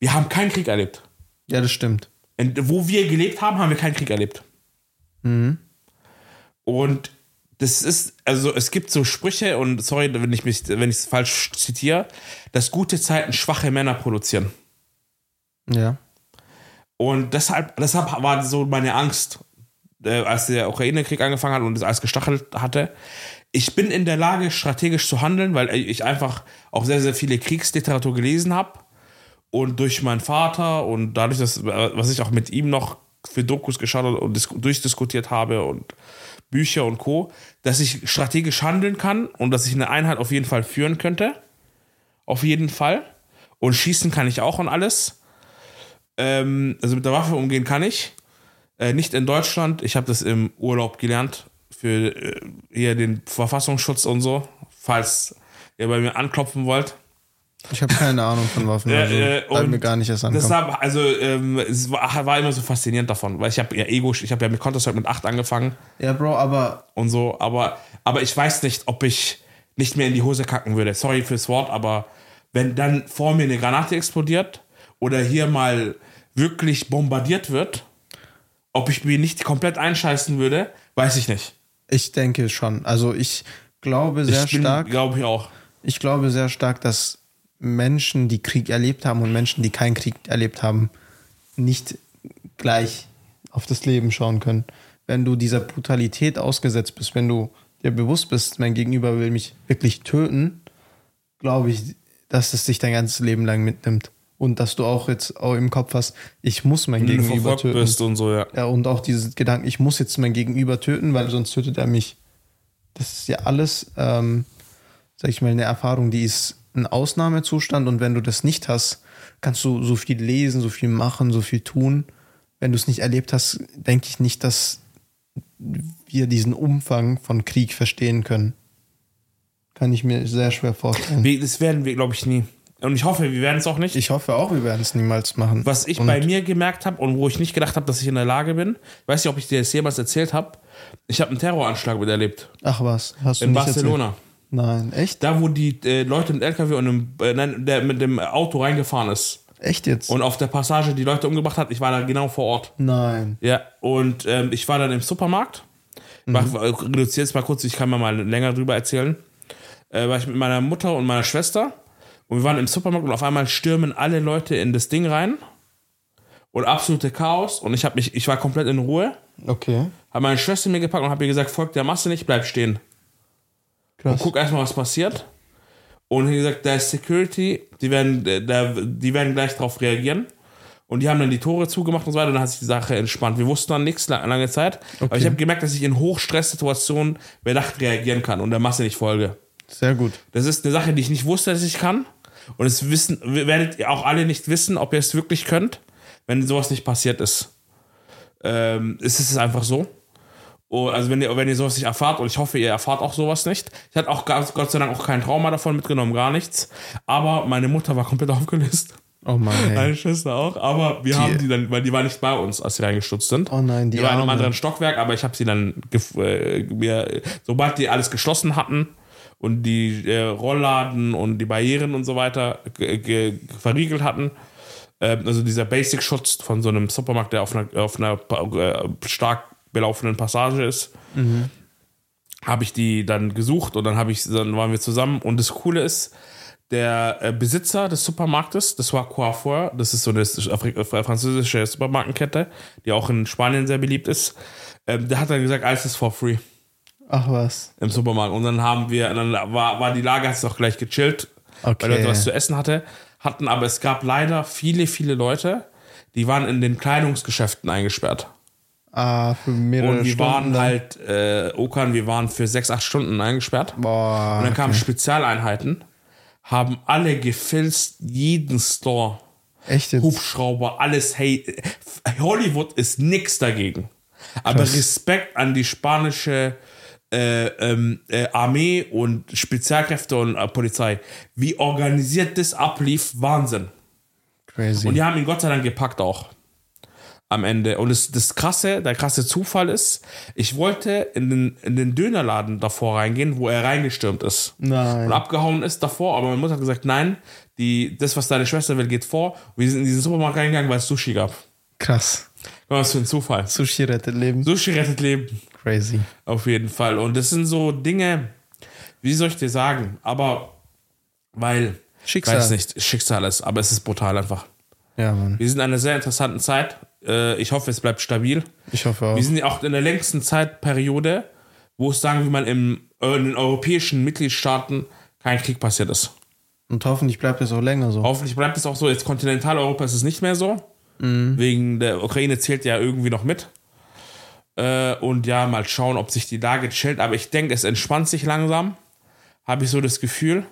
wir haben keinen Krieg erlebt. ja, das stimmt. Und wo wir gelebt haben, haben wir keinen Krieg erlebt. Und das ist, also es gibt so Sprüche, und sorry, wenn ich mich, wenn ich es falsch zitiere, dass gute Zeiten schwache Männer produzieren. Ja. Und deshalb, deshalb war so meine Angst, äh, als der Ukraine-Krieg angefangen hat und es alles gestachelt hatte. Ich bin in der Lage, strategisch zu handeln, weil ich einfach auch sehr, sehr viele Kriegsliteratur gelesen habe. Und durch meinen Vater und dadurch, dass, was ich auch mit ihm noch für Dokus geschaut und dis- durchdiskutiert habe und Bücher und Co., dass ich strategisch handeln kann und dass ich eine Einheit auf jeden Fall führen könnte. Auf jeden Fall. Und schießen kann ich auch und alles. Ähm, also mit der Waffe umgehen kann ich. Äh, nicht in Deutschland. Ich habe das im Urlaub gelernt. Für äh, hier den Verfassungsschutz und so. Falls ihr bei mir anklopfen wollt. Ich habe keine Ahnung von Waffen. Äh, Also äh, und mir gar nicht erst ankommen. Deshalb, also ähm, es war, war immer so faszinierend davon, weil ich habe ja Ego, ich habe ja mit Counter-Strike mit 8 angefangen Ja, Bro, aber und so, aber, aber ich weiß nicht, ob ich nicht mehr in die Hose kacken würde. Sorry fürs Wort, aber wenn dann vor mir eine Granate explodiert oder hier mal wirklich bombardiert wird, ob ich mir nicht komplett einscheißen würde, weiß ich nicht. Ich denke schon. Also ich glaube sehr ich bin, stark. glaube ich auch. Ich glaube sehr stark, dass Menschen, die Krieg erlebt haben und Menschen, die keinen Krieg erlebt haben, nicht gleich auf das Leben schauen können. Wenn du dieser Brutalität ausgesetzt bist, wenn du dir bewusst bist, mein Gegenüber will mich wirklich töten, glaube ich, dass es dich dein ganzes Leben lang mitnimmt. Und dass du auch jetzt auch im Kopf hast, ich muss mein Wenn Gegenüber töten. bist und so, ja. Ja, und auch dieses Gedanken, ich muss jetzt mein Gegenüber töten, weil sonst tötet er mich. Das ist ja alles, ähm, sag ich mal, eine Erfahrung, die ist ein Ausnahmezustand und wenn du das nicht hast, kannst du so viel lesen, so viel machen, so viel tun. Wenn du es nicht erlebt hast, denke ich nicht, dass wir diesen Umfang von Krieg verstehen können. Kann ich mir sehr schwer vorstellen. Das werden wir, glaube ich, nie. Und ich hoffe, wir werden es auch nicht. Ich hoffe auch, wir werden es niemals machen. Was ich und bei mir gemerkt habe und wo ich nicht gedacht habe, dass ich in der Lage bin, weiß nicht, ob ich dir das jemals erzählt habe, ich habe einen Terroranschlag miterlebt. Ach was, hast du In Barcelona. Erzählt? Nein, echt? Da, wo die äh, Leute mit LKW und einem, äh, nein, der mit dem Auto reingefahren ist Echt jetzt? und auf der Passage die Leute umgebracht hat, ich war da genau vor Ort. Nein. Ja, und ähm, ich war dann im Supermarkt. Mhm. Ich reduziere es mal kurz, ich kann mir mal länger drüber erzählen. Äh, war ich mit meiner Mutter und meiner Schwester und wir waren im Supermarkt und auf einmal stürmen alle Leute in das Ding rein und absolute Chaos und ich mich, ich war komplett in Ruhe, Okay. habe meine Schwester mir gepackt und habe ihr gesagt, folgt der Masse nicht, bleib stehen. und guck erstmal, was passiert. Und wie gesagt, da ist Security, die werden, da, die werden gleich darauf reagieren. Und die haben dann die Tore zugemacht und so weiter. Und dann hat sich die Sache entspannt. Wir wussten dann nichts lange, lange Zeit. Aber ich habe gemerkt, dass ich in Hochstresssituationen bedacht reagieren kann und der Masse nicht folge. Sehr gut. Das ist eine Sache, die ich nicht wusste, dass ich kann. Und es wissen, wir werdet ihr auch alle nicht wissen, ob ihr es wirklich könnt, wenn sowas nicht passiert ist. Ähm, es ist einfach so. Also wenn ihr, wenn ihr sowas nicht erfahrt, und ich hoffe, ihr erfahrt auch sowas nicht. Ich hatte auch Gott sei Dank auch kein Trauma davon mitgenommen, gar nichts. Aber meine Mutter war komplett [laughs] aufgelöst. Oh ey. Meine Schwester auch. Aber wir haben die dann, weil die war nicht bei uns, als sie reingestutzt sind. Oh nein, die Die war in einem anderen Stockwerk, aber ich habe sie dann, äh, mir, sobald die alles geschlossen hatten und die äh, Rollladen und die Barrieren und so weiter ge- ge- verriegelt hatten, ähm, also dieser Basic-Schutz von so einem Supermarkt, der auf einer, auf einer äh, stark belaufenen Passage ist, habe ich die dann gesucht und dann habe ich, dann waren wir zusammen. Und das Coole ist, der äh, Besitzer des Supermarktes, das war Coiffeur, das ist so eine Afri- französische Supermarkenkette, die auch in Spanien sehr beliebt ist. Ähm, der hat dann gesagt, alles ist for free Ach was. im Supermarkt. Und dann haben wir, dann war, war die Lage hat sich auch gleich gechillt, Okay. weil Leute was zu essen hatte, hatten, aber es gab leider viele, viele Leute, die waren in den Kleidungsgeschäften eingesperrt. Ah, für mehrere Und wir Stunden. waren dann. halt, äh, Okan, wir waren für sechs, acht Stunden eingesperrt. Boah. Und dann kamen Spezialeinheiten, haben alle gefilzt, jeden Store, Echt jetzt? Hubschrauber, alles. Hey, Hollywood ist nix dagegen. Aber Krass. Respekt an die spanische äh, ähm, äh, Armee und Spezialkräfte und äh, Polizei. Wie organisiert das ablief, Wahnsinn. Crazy. Und die haben ihn Gott sei Dank gepackt auch. Am Ende. Und das, das krasse, der krasse Zufall ist, ich wollte in den, in den Dönerladen davor reingehen, wo er reingestürmt ist. Nein. Und abgehauen ist davor, aber meine Mutter hat gesagt, nein, die, das, was deine Schwester will, geht vor. Und wir sind in diesen Supermarkt reingegangen, weil es Sushi gab. Krass. Was für ein Zufall. Sushi rettet Leben. Sushi rettet Leben. Crazy. Auf jeden Fall. Und das sind so Dinge, wie soll ich dir sagen? Aber, weil, Schicksal. weiß nicht, Schicksal ist, aber es ist brutal einfach. Ja, Mann. Wir sind in einer sehr interessanten Zeit. Äh, Ich hoffe, es bleibt stabil. Ich hoffe auch. Wir sind ja auch in der längsten Zeitperiode, wo es, sagen wir mal, im, äh, in den europäischen Mitgliedstaaten kein Krieg passiert ist. Und hoffentlich bleibt es auch länger so. Hoffentlich bleibt es auch so. Jetzt Kontinentaleuropa ist es nicht mehr so. Wegen der Ukraine zählt ja irgendwie noch mit. Äh, und ja, mal schauen, ob sich die Lage chillt. Aber ich denke, es entspannt sich langsam. Habe ich so das Gefühl.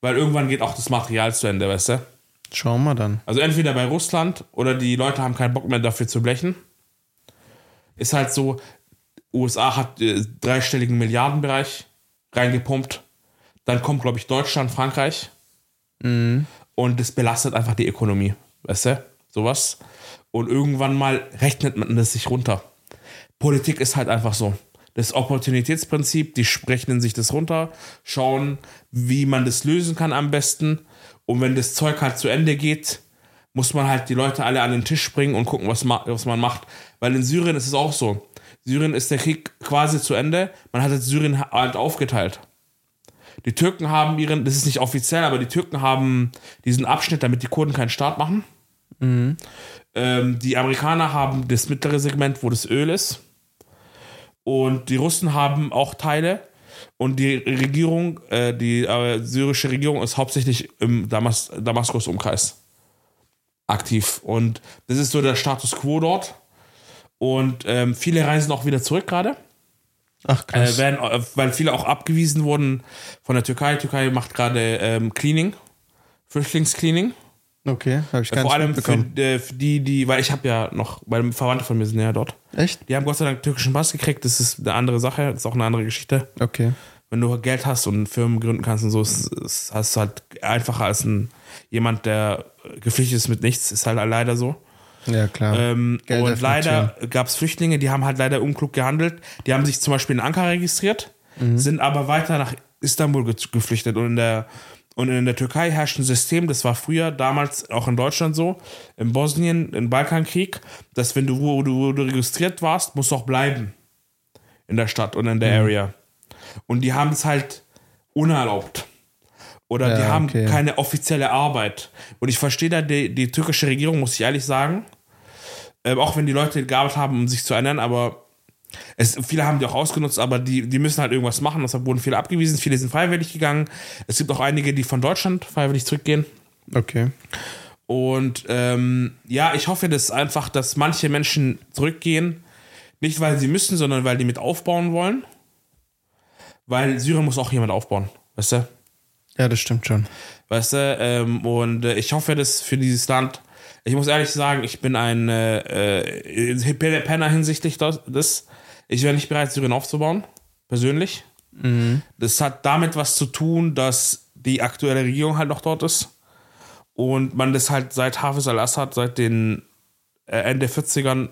Weil irgendwann geht auch das Material zu Ende, weißt du? Schauen wir dann. Also entweder bei Russland oder die Leute haben keinen Bock mehr dafür zu blechen. Ist halt so, USA hat äh, dreistelligen Milliardenbereich reingepumpt. Dann kommt, glaube ich, Deutschland, Frankreich. Und das belastet einfach die Ökonomie. Weißt du? Sowas. Und irgendwann mal rechnet man das sich runter. Politik ist halt einfach so. Das Opportunitätsprinzip, die rechnen sich das runter, schauen, wie man das lösen kann am besten. Und wenn das Zeug halt zu Ende geht, muss man halt die Leute alle an den Tisch bringen und gucken, was, ma was man macht. Weil in Syrien ist es auch so. Syrien ist der Krieg quasi zu Ende. Man hat jetzt Syrien halt aufgeteilt. Die Türken haben ihren, das ist nicht offiziell, aber die Türken haben diesen Abschnitt, damit die Kurden keinen Staat machen. Ähm, die Amerikaner haben das mittlere Segment, wo das Öl ist. Und die Russen haben auch Teile. Und die Regierung, äh, die äh, syrische Regierung ist hauptsächlich im Damas Damaskus-Umkreis aktiv. Und das ist so der Status quo dort. Und ähm, viele reisen auch wieder zurück gerade. Ach, Äh, krass. werden, äh, weil viele auch abgewiesen wurden von der Türkei. Die Türkei macht gerade ähm, Cleaning, Flüchtlingscleaning. Okay, habe ich gar Vor nicht allem für, äh, für die, die, weil ich habe ja noch, weil Verwandte von mir sind ja dort. Echt? Die haben Gott sei Dank türkischen Pass gekriegt. Das ist eine andere Sache. Das ist auch eine andere Geschichte. Okay. Wenn du Geld hast und Firmen gründen kannst und so, ist, ist, hast du halt einfacher als ein, jemand, der geflüchtet ist mit nichts. Ist halt leider so. Ja, klar. Ähm, und leider gab es Flüchtlinge, die haben halt leider unklug gehandelt. Die haben sich zum Beispiel in Ankara registriert, Mhm. sind aber weiter nach Istanbul ge geflüchtet. Und in, der, und in der Türkei herrscht ein System, das war früher, damals auch in Deutschland so, in Bosnien, im Balkankrieg, dass wenn du, wo du, wo du registriert warst, musst du auch bleiben. In der Stadt und in Mhm. der Area. Und die haben es halt unerlaubt. Oder die Ja, haben okay. keine offizielle Arbeit. Und ich verstehe da die, die türkische Regierung, muss ich ehrlich sagen, ähm, auch wenn die Leute gearbeitet haben, um sich zu ernähren, aber Es, viele haben die auch ausgenutzt, aber die, die müssen halt irgendwas machen. Deshalb wurden viele abgewiesen. Viele sind freiwillig gegangen. Es gibt auch einige, die von Deutschland freiwillig zurückgehen. Okay. Und ähm, ja, ich hoffe, dass einfach, dass manche Menschen zurückgehen. Nicht, weil sie müssen, sondern weil die mit aufbauen wollen. Weil Syrien muss auch jemand aufbauen. Weißt du? Ja, das stimmt schon. Weißt du? Ähm, und äh, ich hoffe, dass für dieses Land. Ich muss ehrlich sagen, ich bin ein äh, äh, Penner hinsichtlich des. Ich wäre nicht bereit, Syrien aufzubauen. Persönlich. Das hat damit was zu tun, dass die aktuelle Regierung halt noch dort ist. Und man das halt seit Hafiz al-Assad, seit den äh, Ende 40ern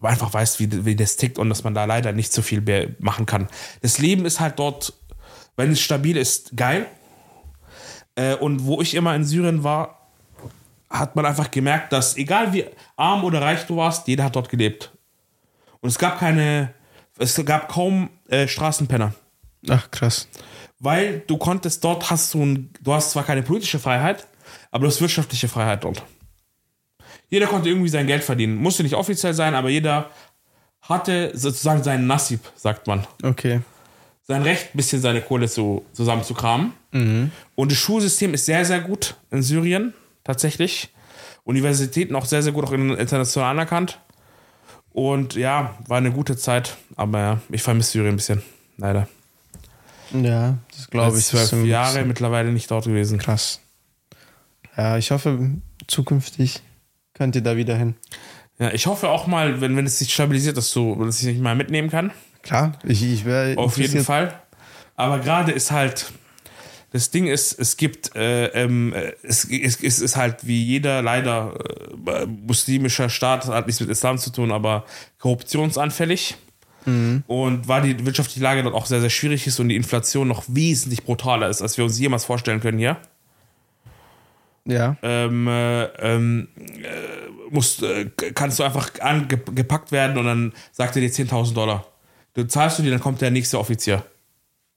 einfach weiß, wie, wie das tickt und dass man da leider nicht so viel mehr machen kann. Das Leben ist halt dort, wenn es stabil ist, geil. Äh, und wo ich immer in Syrien war, hat man einfach gemerkt, dass egal wie arm oder reich du warst, jeder hat dort gelebt. Und es gab keine, es gab kaum äh, Straßenpenner. Ach, krass. Weil du konntest dort hast du ein, du hast zwar keine politische Freiheit, aber du hast wirtschaftliche Freiheit dort. Jeder konnte irgendwie sein Geld verdienen. Musste nicht offiziell sein, aber jeder hatte sozusagen seinen Nassib, sagt man. Okay. Sein Recht, ein bisschen seine Kohle zu, zusammenzukramen. Und das Schulsystem ist sehr, sehr gut in Syrien, tatsächlich. Universitäten auch sehr, sehr gut, auch international anerkannt. Und ja, war eine gute Zeit, aber ja, ich vermisse Syrien ein bisschen, leider. Ja, das glaube ich. zwölf Jahre mittlerweile nicht dort gewesen. Krass. Ja, ich hoffe, zukünftig könnt ihr da wieder hin. Ja, ich hoffe auch mal, wenn, wenn es sich stabilisiert, dass, du, dass ich nicht mal mitnehmen kann. Klar, ich, ich wäre Auf jeden Fall. Aber gerade ist halt, das Ding ist, es gibt, äh, ähm, äh, es, es, es ist halt wie jeder leider äh, muslimischer Staat, hat nichts mit Islam zu tun, aber korruptionsanfällig. Und weil die wirtschaftliche Lage dort auch sehr, sehr schwierig ist und die Inflation noch wesentlich brutaler ist, als wir uns jemals vorstellen können hier, Ja, ähm, äh, ähm, äh, musst, äh, kannst du einfach angepackt werden und dann sagt er dir 10.000 Dollar. Du zahlst du die, dann kommt der nächste Offizier.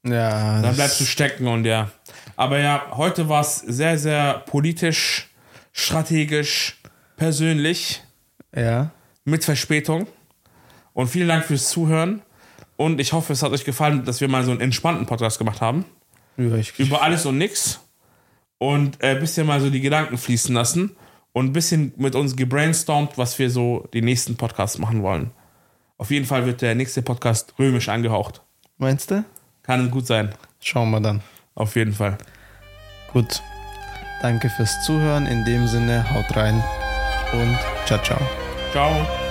Ja. Dann bleibst du stecken und ja. Aber ja, heute war es sehr, sehr politisch, strategisch, persönlich, Ja. mit Verspätung. Und vielen Dank fürs Zuhören. Und ich hoffe, es hat euch gefallen, dass wir mal so einen entspannten Podcast gemacht haben. ja ich, Über alles und nix. Und ein äh, bisschen mal so die Gedanken fließen lassen. Und ein bisschen mit uns gebrainstormt, was wir so die nächsten Podcasts machen wollen. Auf jeden Fall wird der nächste Podcast römisch angehaucht. meinst du? Kann gut sein. Schauen wir dann. Auf jeden Fall. Gut. Danke fürs Zuhören. In dem Sinne, haut rein und ciao, ciao. Ciao.